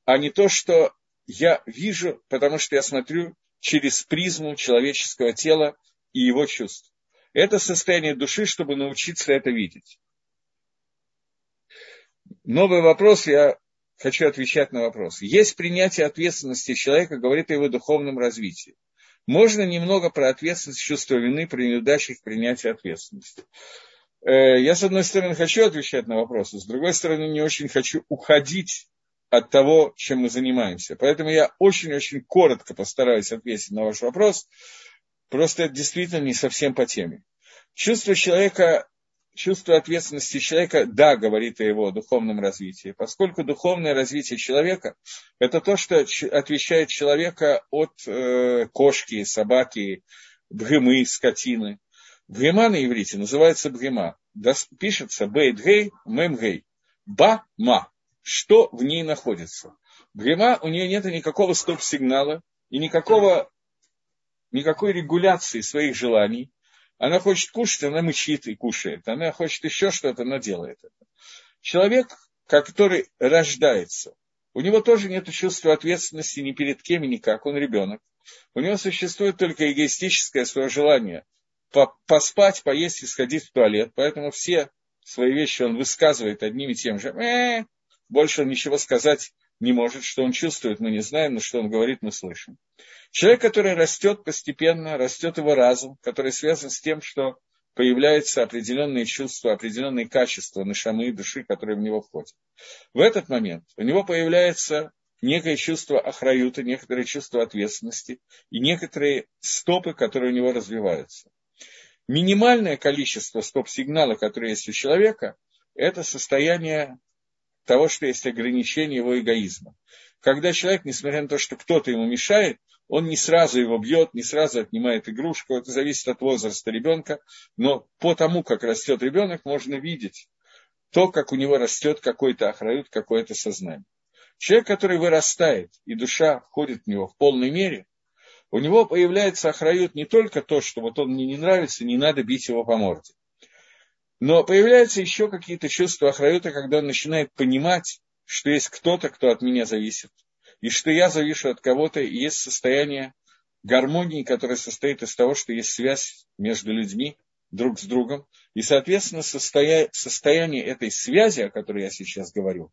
а не то, что я вижу, потому что я смотрю через призму человеческого тела и его чувств. Это состояние души, чтобы научиться это видеть. Новый вопрос, я хочу отвечать на вопрос. Есть принятие ответственности человека, говорит о его духовном развитии. Можно немного про ответственность, чувство вины при неудачах принятия ответственности. Э, я, с одной стороны, хочу отвечать на вопросы, с другой стороны, не очень хочу уходить от того, чем мы занимаемся. Поэтому я очень-очень коротко постараюсь ответить на ваш вопрос. Просто это действительно не совсем по теме. Чувство человека, чувство ответственности человека, да, говорит о его духовном развитии, поскольку духовное развитие человека – это то, что отвечает человека от э, кошки, собаки, бгемы, скотины. Бгема на иврите называется бгема. Пишется бейдгей, мемгей. Ба-ма. Что в ней находится? Бгема, у нее нет никакого стоп-сигнала и никакого, никакой регуляции своих желаний. Она хочет кушать, она мычит и кушает. Она хочет еще что-то, она делает это. Человек, который рождается, у него тоже нет чувства ответственности ни перед кем и никак, он ребенок. У него существует только эгоистическое свое желание поспать, поесть и сходить в туалет. Поэтому все свои вещи он высказывает одним и тем же. Э-э-э. Больше он ничего сказать не может. Что он чувствует, мы не знаем, но что он говорит, мы слышим. Человек, который растет постепенно, растет его разум, который связан с тем, что появляются определенные чувства, определенные качества нашамы души, которые в него входят. В этот момент у него появляется некое чувство охраюта, некоторое чувство ответственности и некоторые стопы, которые у него развиваются. Минимальное количество стоп-сигнала, которое есть у человека, это состояние того, что есть ограничение его эгоизма. Когда человек, несмотря на то, что кто-то ему мешает, он не сразу его бьет, не сразу отнимает игрушку, это зависит от возраста ребенка, но по тому, как растет ребенок, можно видеть то, как у него растет какой-то охрают, какое-то сознание. Человек, который вырастает, и душа входит в него в полной мере, у него появляется охрают не только то, что вот он мне не нравится, не надо бить его по морде. Но появляются еще какие-то чувства охраюта, когда он начинает понимать, что есть кто-то, кто от меня зависит, и что я завишу от кого-то, и есть состояние гармонии, которое состоит из того, что есть связь между людьми друг с другом. И, соответственно, состоя... состояние этой связи, о которой я сейчас говорю,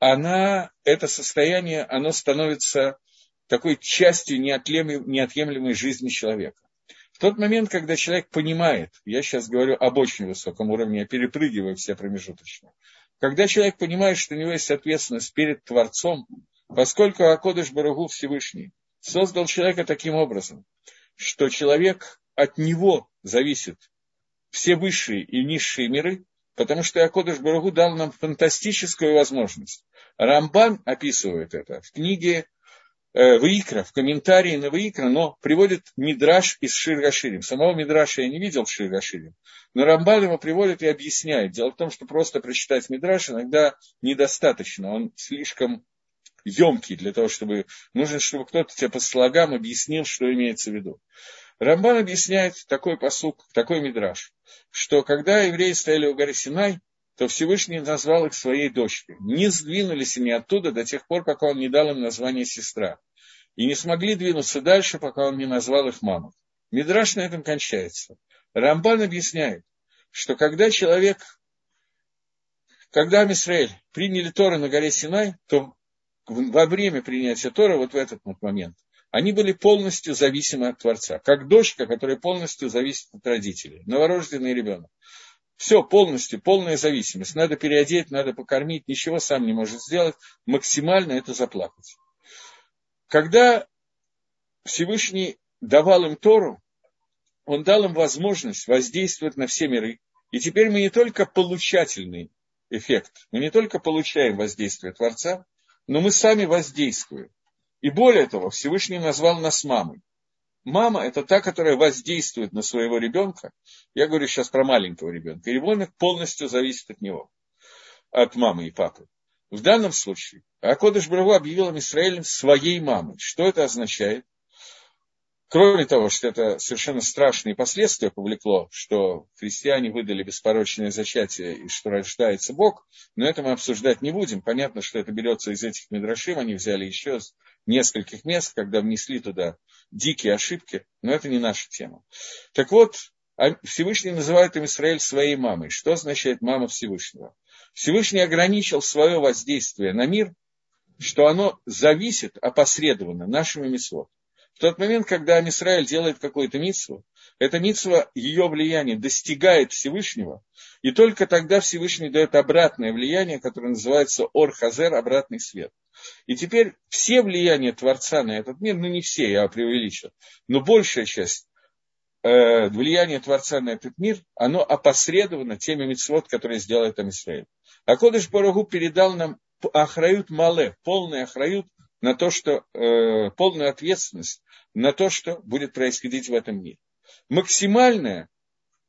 она, это состояние, оно становится такой частью неотъемлемой жизни человека. Тот момент, когда человек понимает, я сейчас говорю об очень высоком уровне, я перепрыгиваю все промежуточные, когда человек понимает, что у него есть ответственность перед Творцом, поскольку Акодыш Барагу Всевышний создал человека таким образом, что человек от него зависит все высшие и низшие миры, потому что Акодыш Барагу дал нам фантастическую возможность. Рамбан описывает это в книге Ваикра, в комментарии на Ваикра, но приводит Мидраш из Ширгаширим. Самого Мидраша я не видел в Ширгаширим, но Рамбан его приводит и объясняет. Дело в том, что просто прочитать Мидраш иногда недостаточно, он слишком емкий для того, чтобы... Нужно, чтобы кто-то тебе по слогам объяснил, что имеется в виду. Рамбан объясняет такой посук, такой мидраж, что когда евреи стояли у горы Синай, то Всевышний назвал их своей дочкой. Не сдвинулись они оттуда до тех пор, пока он не дал им название сестра. И не смогли двинуться дальше, пока он не назвал их мамой. Мидраш на этом кончается. Рамбан объясняет, что когда человек, когда Амисраэль приняли Торы на горе Синай, то во время принятия Тора, вот в этот вот момент, они были полностью зависимы от Творца. Как дочка, которая полностью зависит от родителей. Новорожденный ребенок. Все полностью, полная зависимость. Надо переодеть, надо покормить, ничего сам не может сделать. Максимально это заплакать. Когда Всевышний давал им Тору, он дал им возможность воздействовать на все миры. И теперь мы не только получательный эффект, мы не только получаем воздействие Творца, но мы сами воздействуем. И более того, Всевышний назвал нас мамой. Мама – это та, которая воздействует на своего ребенка. Я говорю сейчас про маленького ребенка. И ребенок полностью зависит от него, от мамы и папы. В данном случае Акодыш Браву объявил Израилем своей мамой. Что это означает? Кроме того, что это совершенно страшные последствия повлекло, что христиане выдали беспорочное зачатие и что рождается Бог, но это мы обсуждать не будем. Понятно, что это берется из этих мидрашим, они взяли еще нескольких мест, когда внесли туда дикие ошибки, но это не наша тема. Так вот, а Всевышний называет עם ישראל своей мамой. Что означает мама Всевышнего? Всевышний ограничил свое воздействие на мир, что оно зависит опосредованно нашими מצוות. В тот момент, когда עם ישראל делает какую-то мицву, эта мицва, ее влияние достигает Всевышнего, и только тогда Всевышний дает обратное влияние, которое называется אור חוזר, обратный свет. И теперь все влияния Творца на этот мир, ну не все, я преувеличил, но большая часть э, влияния Творца на этот мир, оно опосредовано теми митцвот, которые сделает Амисраэль. А Кодыш Барагу передал нам Ахрают Мале, полный Ахрают на то, что э, полную ответственность на то, что будет происходить в этом мире. Максимальное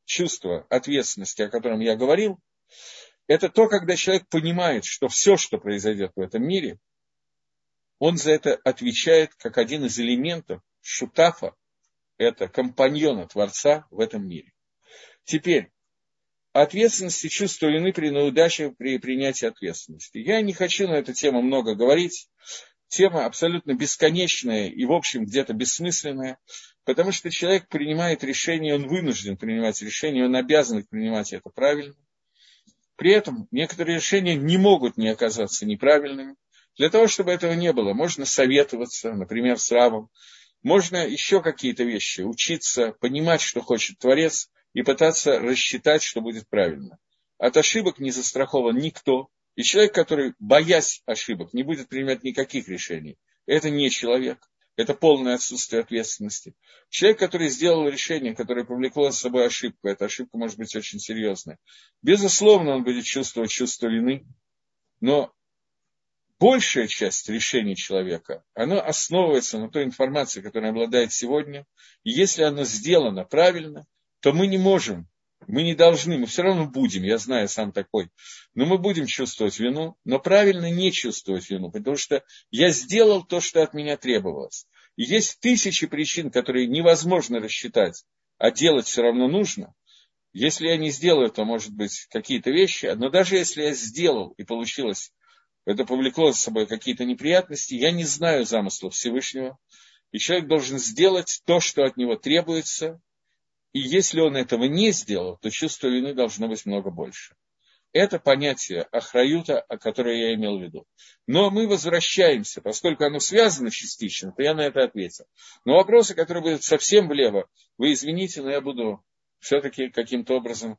чувство ответственности, о котором я говорил, это то, когда человек понимает, что все, что произойдет в этом мире, он за это отвечает как один из элементов шутафа, это компаньона Творца в этом мире. Теперь, ответственности чувство вины при неудаче при принятии ответственности. Я не хочу на эту тему много говорить тема абсолютно бесконечная и, в общем, где-то бессмысленная, потому что человек принимает решение, он вынужден принимать решение, он обязан принимать это правильно. При этом некоторые решения не могут не оказаться неправильными. Для того, чтобы этого не было, можно советоваться, например, с рабом, можно еще какие-то вещи, учиться, понимать, что хочет Творец, и пытаться рассчитать, что будет правильно. От ошибок не застрахован никто, и человек, который, боясь ошибок, не будет принимать никаких решений, это не человек. Это полное отсутствие ответственности. Человек, который сделал решение, которое повлекло за собой ошибку, эта ошибка может быть очень серьезная. Безусловно, он будет чувствовать чувство вины, но большая часть решений человека, она основывается на той информации, которая обладает сегодня. И если она сделана правильно, то мы не можем Мы не должны, мы все равно будем, я знаю сам такой, но мы будем чувствовать вину, но правильно не чувствовать вину, потому что я сделал то, что от меня требовалось. И есть тысячи причин, которые невозможно рассчитать, а делать все равно нужно. Если я не сделаю, то, может быть, какие-то вещи, но даже если я сделал и получилось, это повлекло за собой какие-то неприятности, я не знаю замысла Всевышнего, и человек должен сделать то, что от него требуется, и если он этого не сделал, то чувство вины должно быть много больше. Это понятие охраюта, о которое я имел в виду. Но мы возвращаемся, поскольку оно связано частично, то я на это ответил. Но вопросы, которые будут совсем влево, вы извините, но я буду все-таки каким-то образом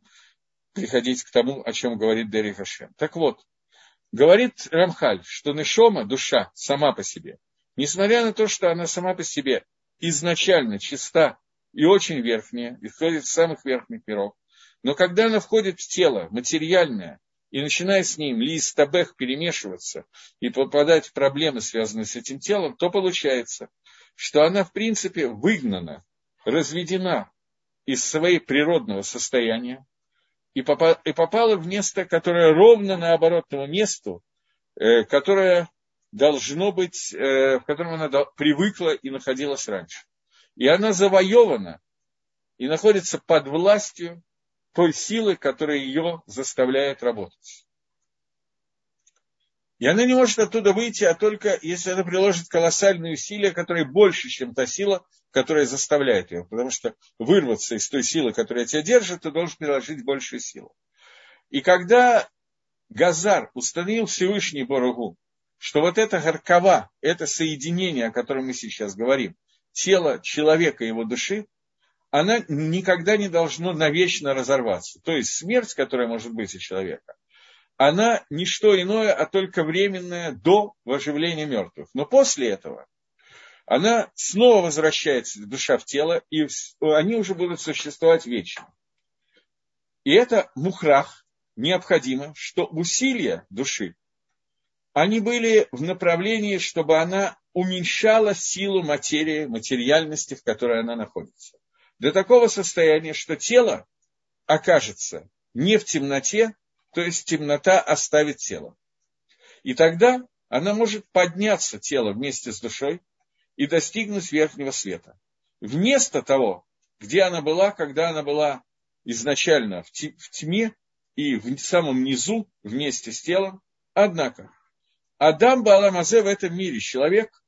приходить к тому, о чем говорит Дери Хашем. Так вот, говорит Рамхаль, что Нешома, душа, сама по себе, несмотря на то, что она сама по себе изначально чиста и очень верхняя, исходит из самых верхних миров. Но когда она входит в тело материальное, и начинает с ним листабех перемешиваться и попадать в проблемы, связанные с этим телом, то получается, что она, в принципе, выгнана, разведена из своего природного состояния и попала в место, которое ровно наоборот тому месту, э, которое должно быть, э, в котором она привыкла и находилась раньше. И она завоевана и находится под властью той силы, которая ее заставляет работать. И она не может оттуда выйти, а только если она приложит колоссальные усилия, которые больше, чем та сила, которая заставляет ее. Потому что вырваться из той силы, которая тебя держит, ты должен приложить большую силу. И когда Газар установил Всевышний Борогу, что вот это горкова, это соединение, о котором мы сейчас говорим, тело человека и его души, она никогда не должно навечно разорваться. То есть смерть, которая может быть у человека, она не что иное, а только временная до оживления мертвых. Но после этого она снова возвращается, душа в тело, и они уже будут существовать вечно. И это мухрах, необходимо, что усилия души, они были в направлении, чтобы она уменьшала силу материи, материальности, в которой она находится. До такого состояния, что тело окажется не в темноте, то есть темнота оставит тело. И тогда она может подняться, тело, вместе с душой и достигнуть верхнего света. Вместо того, где она была, когда она была изначально в тьме и в самом низу вместе с телом. Однако, Адам Баламазе в этом мире, человек,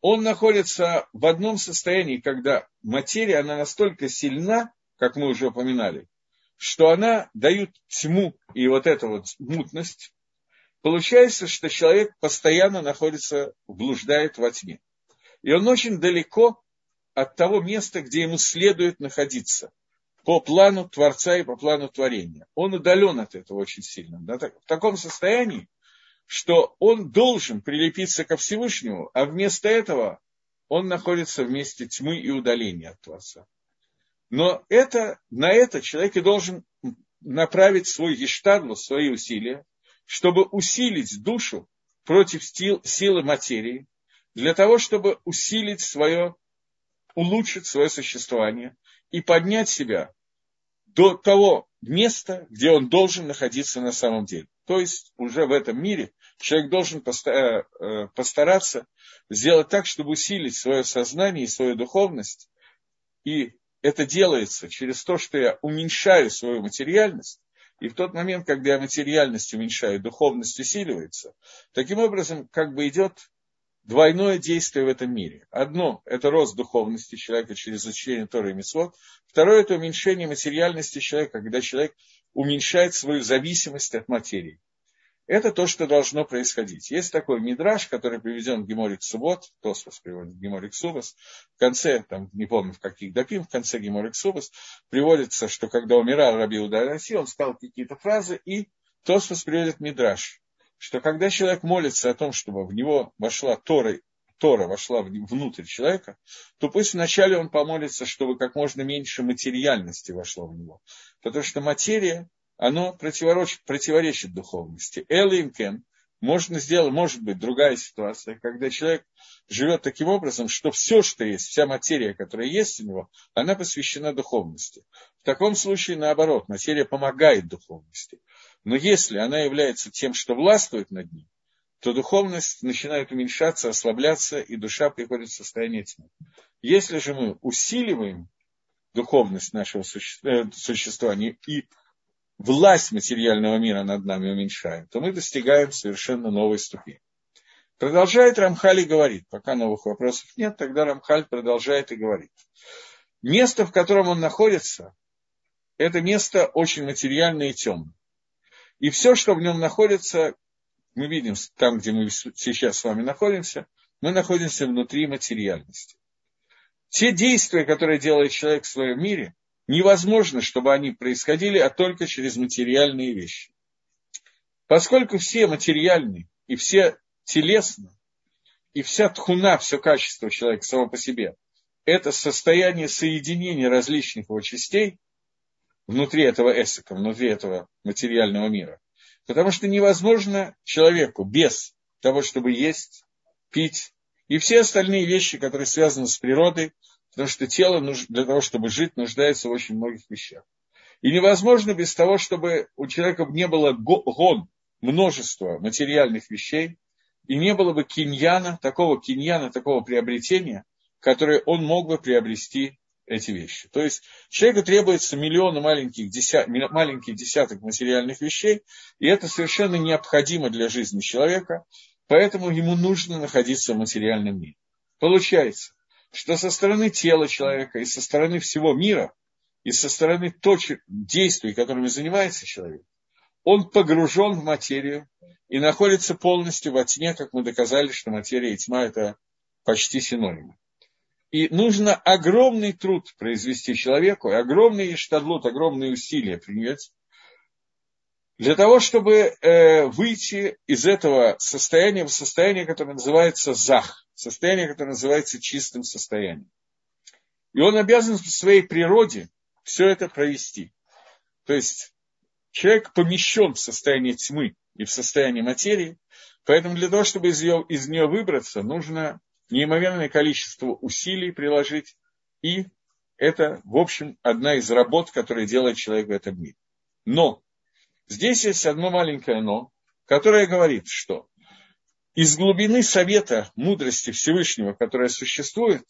он находится в одном состоянии, когда материя, она настолько сильна, как мы уже упоминали, что она дает тьму и вот эту вот мутность. Получается, что человек постоянно находится, блуждает во тьме. И он очень далеко от того места, где ему следует находиться по плану Творца и по плану творения. Он удален от этого очень сильно. В таком состоянии, что он должен прилепиться ко Всевышнему, а вместо этого он находится в месте тьмы и удаления от Творца. Но это, на это человек и должен направить свой гештадлу, свои усилия, чтобы усилить душу против силы материи, для того, чтобы усилить свое, улучшить свое существование и поднять себя до того места, где он должен находиться на самом деле. То есть уже в этом мире человек должен э, э, постараться сделать так, чтобы усилить свое сознание и свою духовность. И это делается через то, что я уменьшаю свою материальность. И в тот момент, когда я материальность уменьшаю, духовность усиливается. Таким образом, как бы идет двойное действие в этом мире. Одно – это рост духовности человека через изучение Торы и Митцвот. Второе – это уменьшение материальности человека, когда человек уменьшает свою зависимость от материи. Это то, что должно происходить. Есть такой мидраж, который приведен в Геморик Суббот, Тосфос приводит Геморик Субос, в конце, там, не помню в каких допим, в конце Геморик Субос, приводится, что когда умирал Раби Удараси, он сказал какие-то фразы, и Тосфос приводит мидраж, что когда человек молится о том, чтобы в него вошла Тора, Тора вошла внутрь человека, то пусть вначале он помолится, чтобы как можно меньше материальности вошло в него. Потому что материя оно противоречит, противоречит духовности. Эллим кен, можно сделать, может быть, другая ситуация, когда человек живет таким образом, что все, что есть, вся материя, которая есть у него, она посвящена духовности. В таком случае, наоборот, материя помогает духовности. Но если она является тем, что властвует над ним, то духовность начинает уменьшаться, ослабляться, и душа приходит в состояние тьмы. Если же мы усиливаем духовность нашего э, существования и власть материального мира над нами уменьшаем, то мы достигаем совершенно новой ступени. Продолжает Рамхаль и говорит, пока новых вопросов нет, тогда Рамхаль продолжает и говорит. Место, в котором он находится, это место очень материальное и темное. И все, что в нем находится, мы видим там, где мы сейчас с вами находимся, мы находимся внутри материальности. Те действия, которые делает человек в своем мире, невозможно, чтобы они происходили, а только через материальные вещи. Поскольку все материальные и все телесные, и вся тхуна, все качество человека само по себе, это состояние соединения различных его частей внутри этого эссека, внутри этого материального мира. Потому что невозможно человеку без того, чтобы есть, пить и все остальные вещи, которые связаны с природой, Потому что тело для того, чтобы жить, нуждается в очень многих вещах. И невозможно без того, чтобы у человека не было гон, множество материальных вещей, и не было бы киньяна, такого киньяна, такого приобретения, которое он мог бы приобрести эти вещи. То есть человеку требуется миллионы маленьких, деся, маленьких десяток материальных вещей, и это совершенно необходимо для жизни человека, поэтому ему нужно находиться в материальном мире. Получается, что со стороны тела человека и со стороны всего мира, и со стороны точек действий, которыми занимается человек, он погружен в материю и находится полностью во тьме, как мы доказали, что материя и тьма – это почти синонимы. И нужно огромный труд произвести человеку, и огромный штадлут, огромные усилия принять, для того, чтобы э, выйти из этого состояния в состояние, которое называется зах, состояние, которое называется чистым состоянием. И он обязан в своей природе все это провести. То есть человек помещен в состояние тьмы и в состояние материи, поэтому для того, чтобы из, ее, из нее выбраться, нужно неимоверное количество усилий приложить, и это, в общем, одна из работ, которые делает человек в этом мире. Но Здесь есть одно маленькое но, которое говорит, что из глубины совета мудрости Всевышнего, которая существует,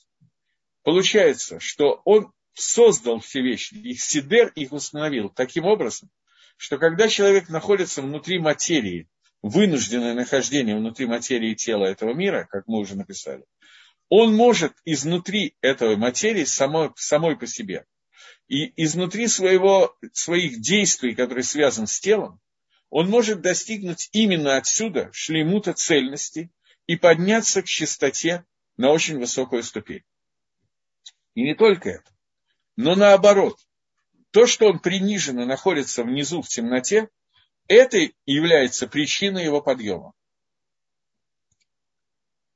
получается, что он создал все вещи, их сидер их установил таким образом, что когда человек находится внутри материи, вынужденное нахождение внутри материи тела этого мира, как мы уже написали, он может изнутри этой материи самой, самой по себе и изнутри своего, своих действий, которые связаны с телом, он может достигнуть именно отсюда шлемута цельности и подняться к чистоте на очень высокую ступень. И не только это, но наоборот, то, что он приниженно находится внизу в темноте, это является причиной его подъема.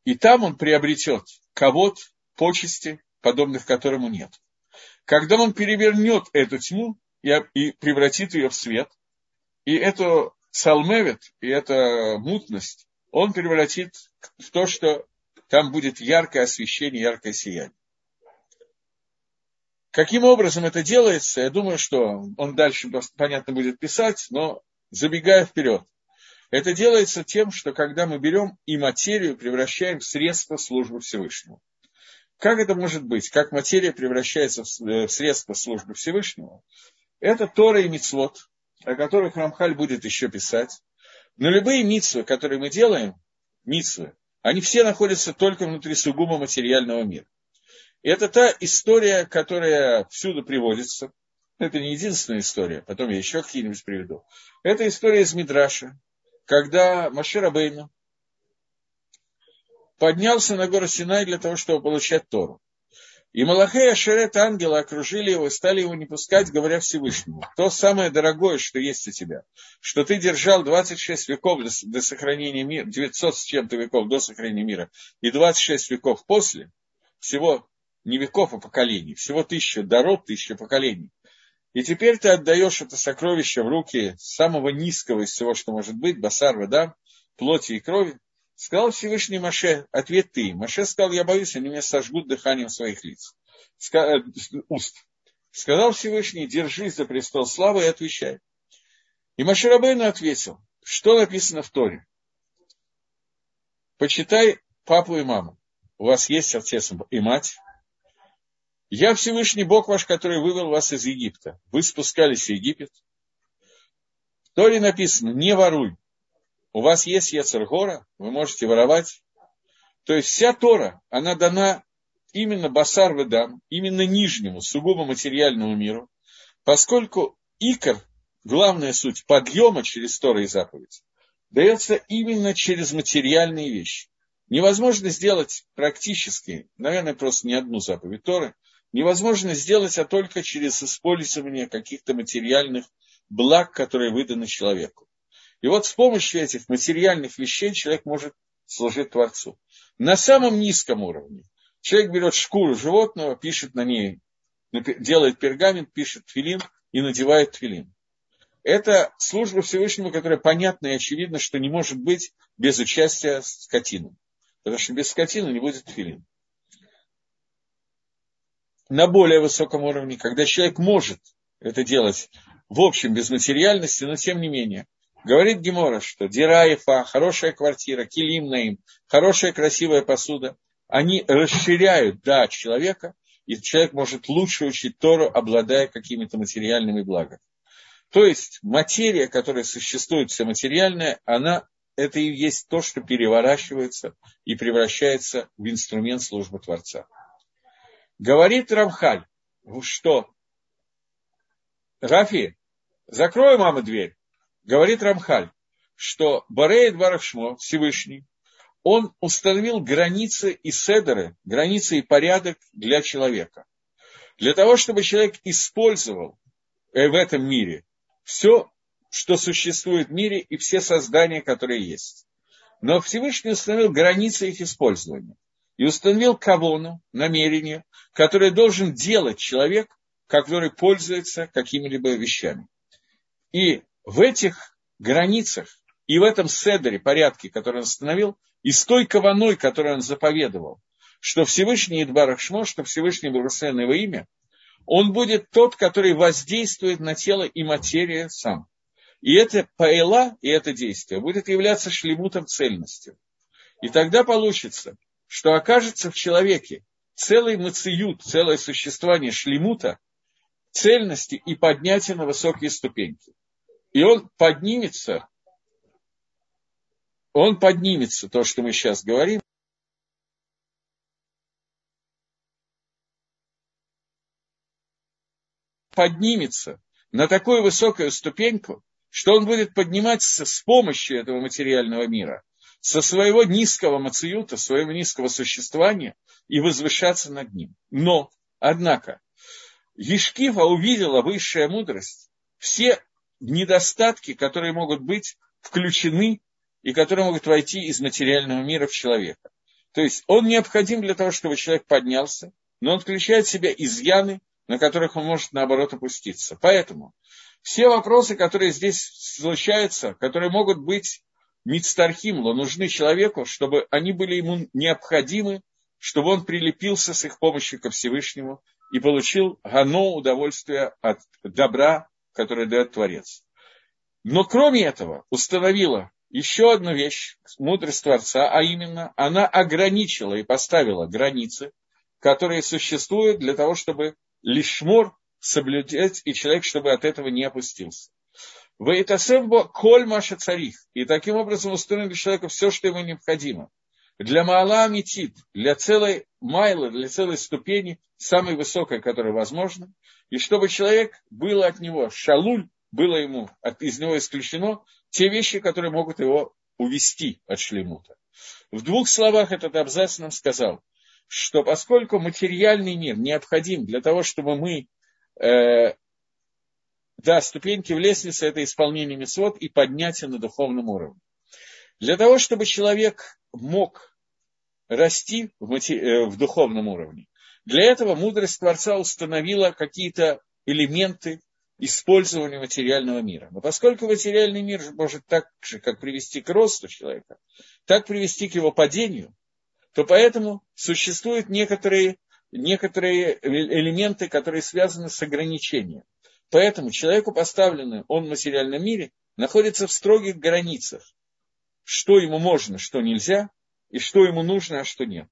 И там он приобретет кого-то, почести, подобных которому нет. Когда он перевернет эту тьму и превратит ее в свет, и эту салмевит, и эту мутность, он превратит в то, что там будет яркое освещение, яркое сияние. Каким образом это делается, я думаю, что он дальше, понятно, будет писать, но забегая вперед. Это делается тем, что когда мы берем и материю превращаем в средство службы Всевышнему. Как это может быть? Как материя превращается в э, средство службы Всевышнего? Это Тора и Мицвод, о которых Рамхаль будет еще писать. Но любые митсвы, которые мы делаем, митсвы, они все находятся только внутри сугубо материального мира. И это та история, которая всюду приводится. Это не единственная история, потом я еще какие-нибудь приведу. Это история из Мидраша, когда Машир Абейну, поднялся на гору Синай для того, чтобы получать Тору. И Малахей Ашерет ангелы окружили его и стали его не пускать, говоря Всевышнему. То самое дорогое, что есть у тебя, что ты держал 26 веков до, до сохранения мира, 900 с чем-то веков до сохранения мира, и 26 веков после, всего не веков, а поколений, всего тысяча дорог, тысяча поколений. И теперь ты отдаешь это сокровище в руки самого низкого из всего, что может быть, Басар да, плоти и крови. Сказал Всевышний Маше, ответ ты. Маше сказал, я боюсь, они меня сожгут дыханием своих лиц. Ска... Э, уст. Сказал Всевышний, держись за престол славы и отвечай. И Маше Рабейну ответил, что написано в Торе. Почитай папу и маму. У вас есть отец и мать. Я Всевышний Бог ваш, который вывел вас из Египта. Вы спускались в Египет. В Торе написано, не воруй. У вас есть Ецергора, вы можете воровать. То есть вся Тора, она дана именно Басар Ведам, именно нижнему, сугубо материальному миру, поскольку Икор, главная суть подъема через Тора и заповедь, дается именно через материальные вещи. Невозможно сделать практически, наверное, просто не одну заповедь Торы, невозможно сделать, а только через использование каких-то материальных благ, которые выданы человеку. И вот с помощью этих материальных вещей человек может служить Творцу. На самом низком уровне человек берет шкуру животного, пишет на ней, делает пергамент, пишет филин и надевает филин. Это служба Всевышнему, которая понятна и очевидна, что не может быть без участия скотины. Потому что без скотины не будет филин на более высоком уровне, когда человек может это делать в общем, без материальности, но тем не менее. Говорит Гемора, что Дираефа, хорошая квартира, килим наим, хорошая красивая посуда, они расширяют да человека, и человек может лучше учить Тору, обладая какими-то материальными благами. То есть материя, которая существует, вся материальная, она это и есть то, что переворачивается и превращается в инструмент службы Творца. Говорит Рамхаль, что? Рафи, закрой, мама, дверь. Говорит Рамхаль, что Бареет Барахшмо, Всевышний, он установил границы и седеры, границы и порядок для человека. Для того, чтобы человек использовал э, в этом мире все, что существует в мире и все создания, которые есть. Но Всевышний установил границы их использования и установил кавону, намерение, которое должен делать человек, который пользуется какими-либо вещами. И в этих границах, и в этом седере, порядке, который он установил, и с той каваной, которую он заповедовал, что Всевышний Идбарах Шмо, что Всевышний благословен его имя, он будет тот, который воздействует на тело и материю сам. И это паэла, и это действие будет являться шлемутом цельностью. И тогда получится, что окажется в человеке целый мациют, целое существование шлемута, цельности и поднятия на высокие ступеньки. И он поднимется, он поднимется, то, что мы сейчас говорим, поднимется на такую высокую ступеньку, что он будет подниматься с помощью этого материального мира – со своего низкого мациюта, своего низкого существования и возвышаться над ним. Но, однако, Ешкива увидела высшая мудрость, все недостатки, которые могут быть включены и которые могут войти из материального мира в человека. То есть он необходим для того, чтобы человек поднялся, но он включает в себя изъяны, на которых он может, наоборот, опуститься. Поэтому все вопросы, которые здесь случаются, которые могут быть Мицтархимло нужны человеку, чтобы они были ему необходимы, чтобы он прилепился с их помощью ко Всевышнему и получил гано удовольствие от добра, которое дает Творец. Но кроме этого установила еще одну вещь, мудрость Творца, а именно она ограничила и поставила границы, которые существуют для того, чтобы лишмор соблюдать, и человек, чтобы от этого не опустился. Вейтасембо коль маша царих. И таким образом устроен для человека все, что ему необходимо. Для Маала Амитит, для целой майлы, для целой ступени, самой высокой, которая возможна, и чтобы человек было от него шалуль, было ему от, из него исключено те вещи, которые могут его увести от шлемута. В двух словах этот абзац нам сказал, что поскольку материальный мир необходим для того, чтобы мы э, да, ступеньки в лестнице – это исполнение мецвод и поднятие на духовном уровне. Для того, чтобы человек мог расти в, мати... Э, в духовном уровне, для этого мудрость Творца установила какие-то элементы, использованию материального мира. Но поскольку материальный мир может так же, как привести к росту человека, так привести к его падению, то поэтому существуют некоторые, некоторые элементы, которые связаны с ограничением. Поэтому человеку поставленный он в материальном мире находится в строгих границах, что ему можно, что нельзя, и что ему нужно, а что нет.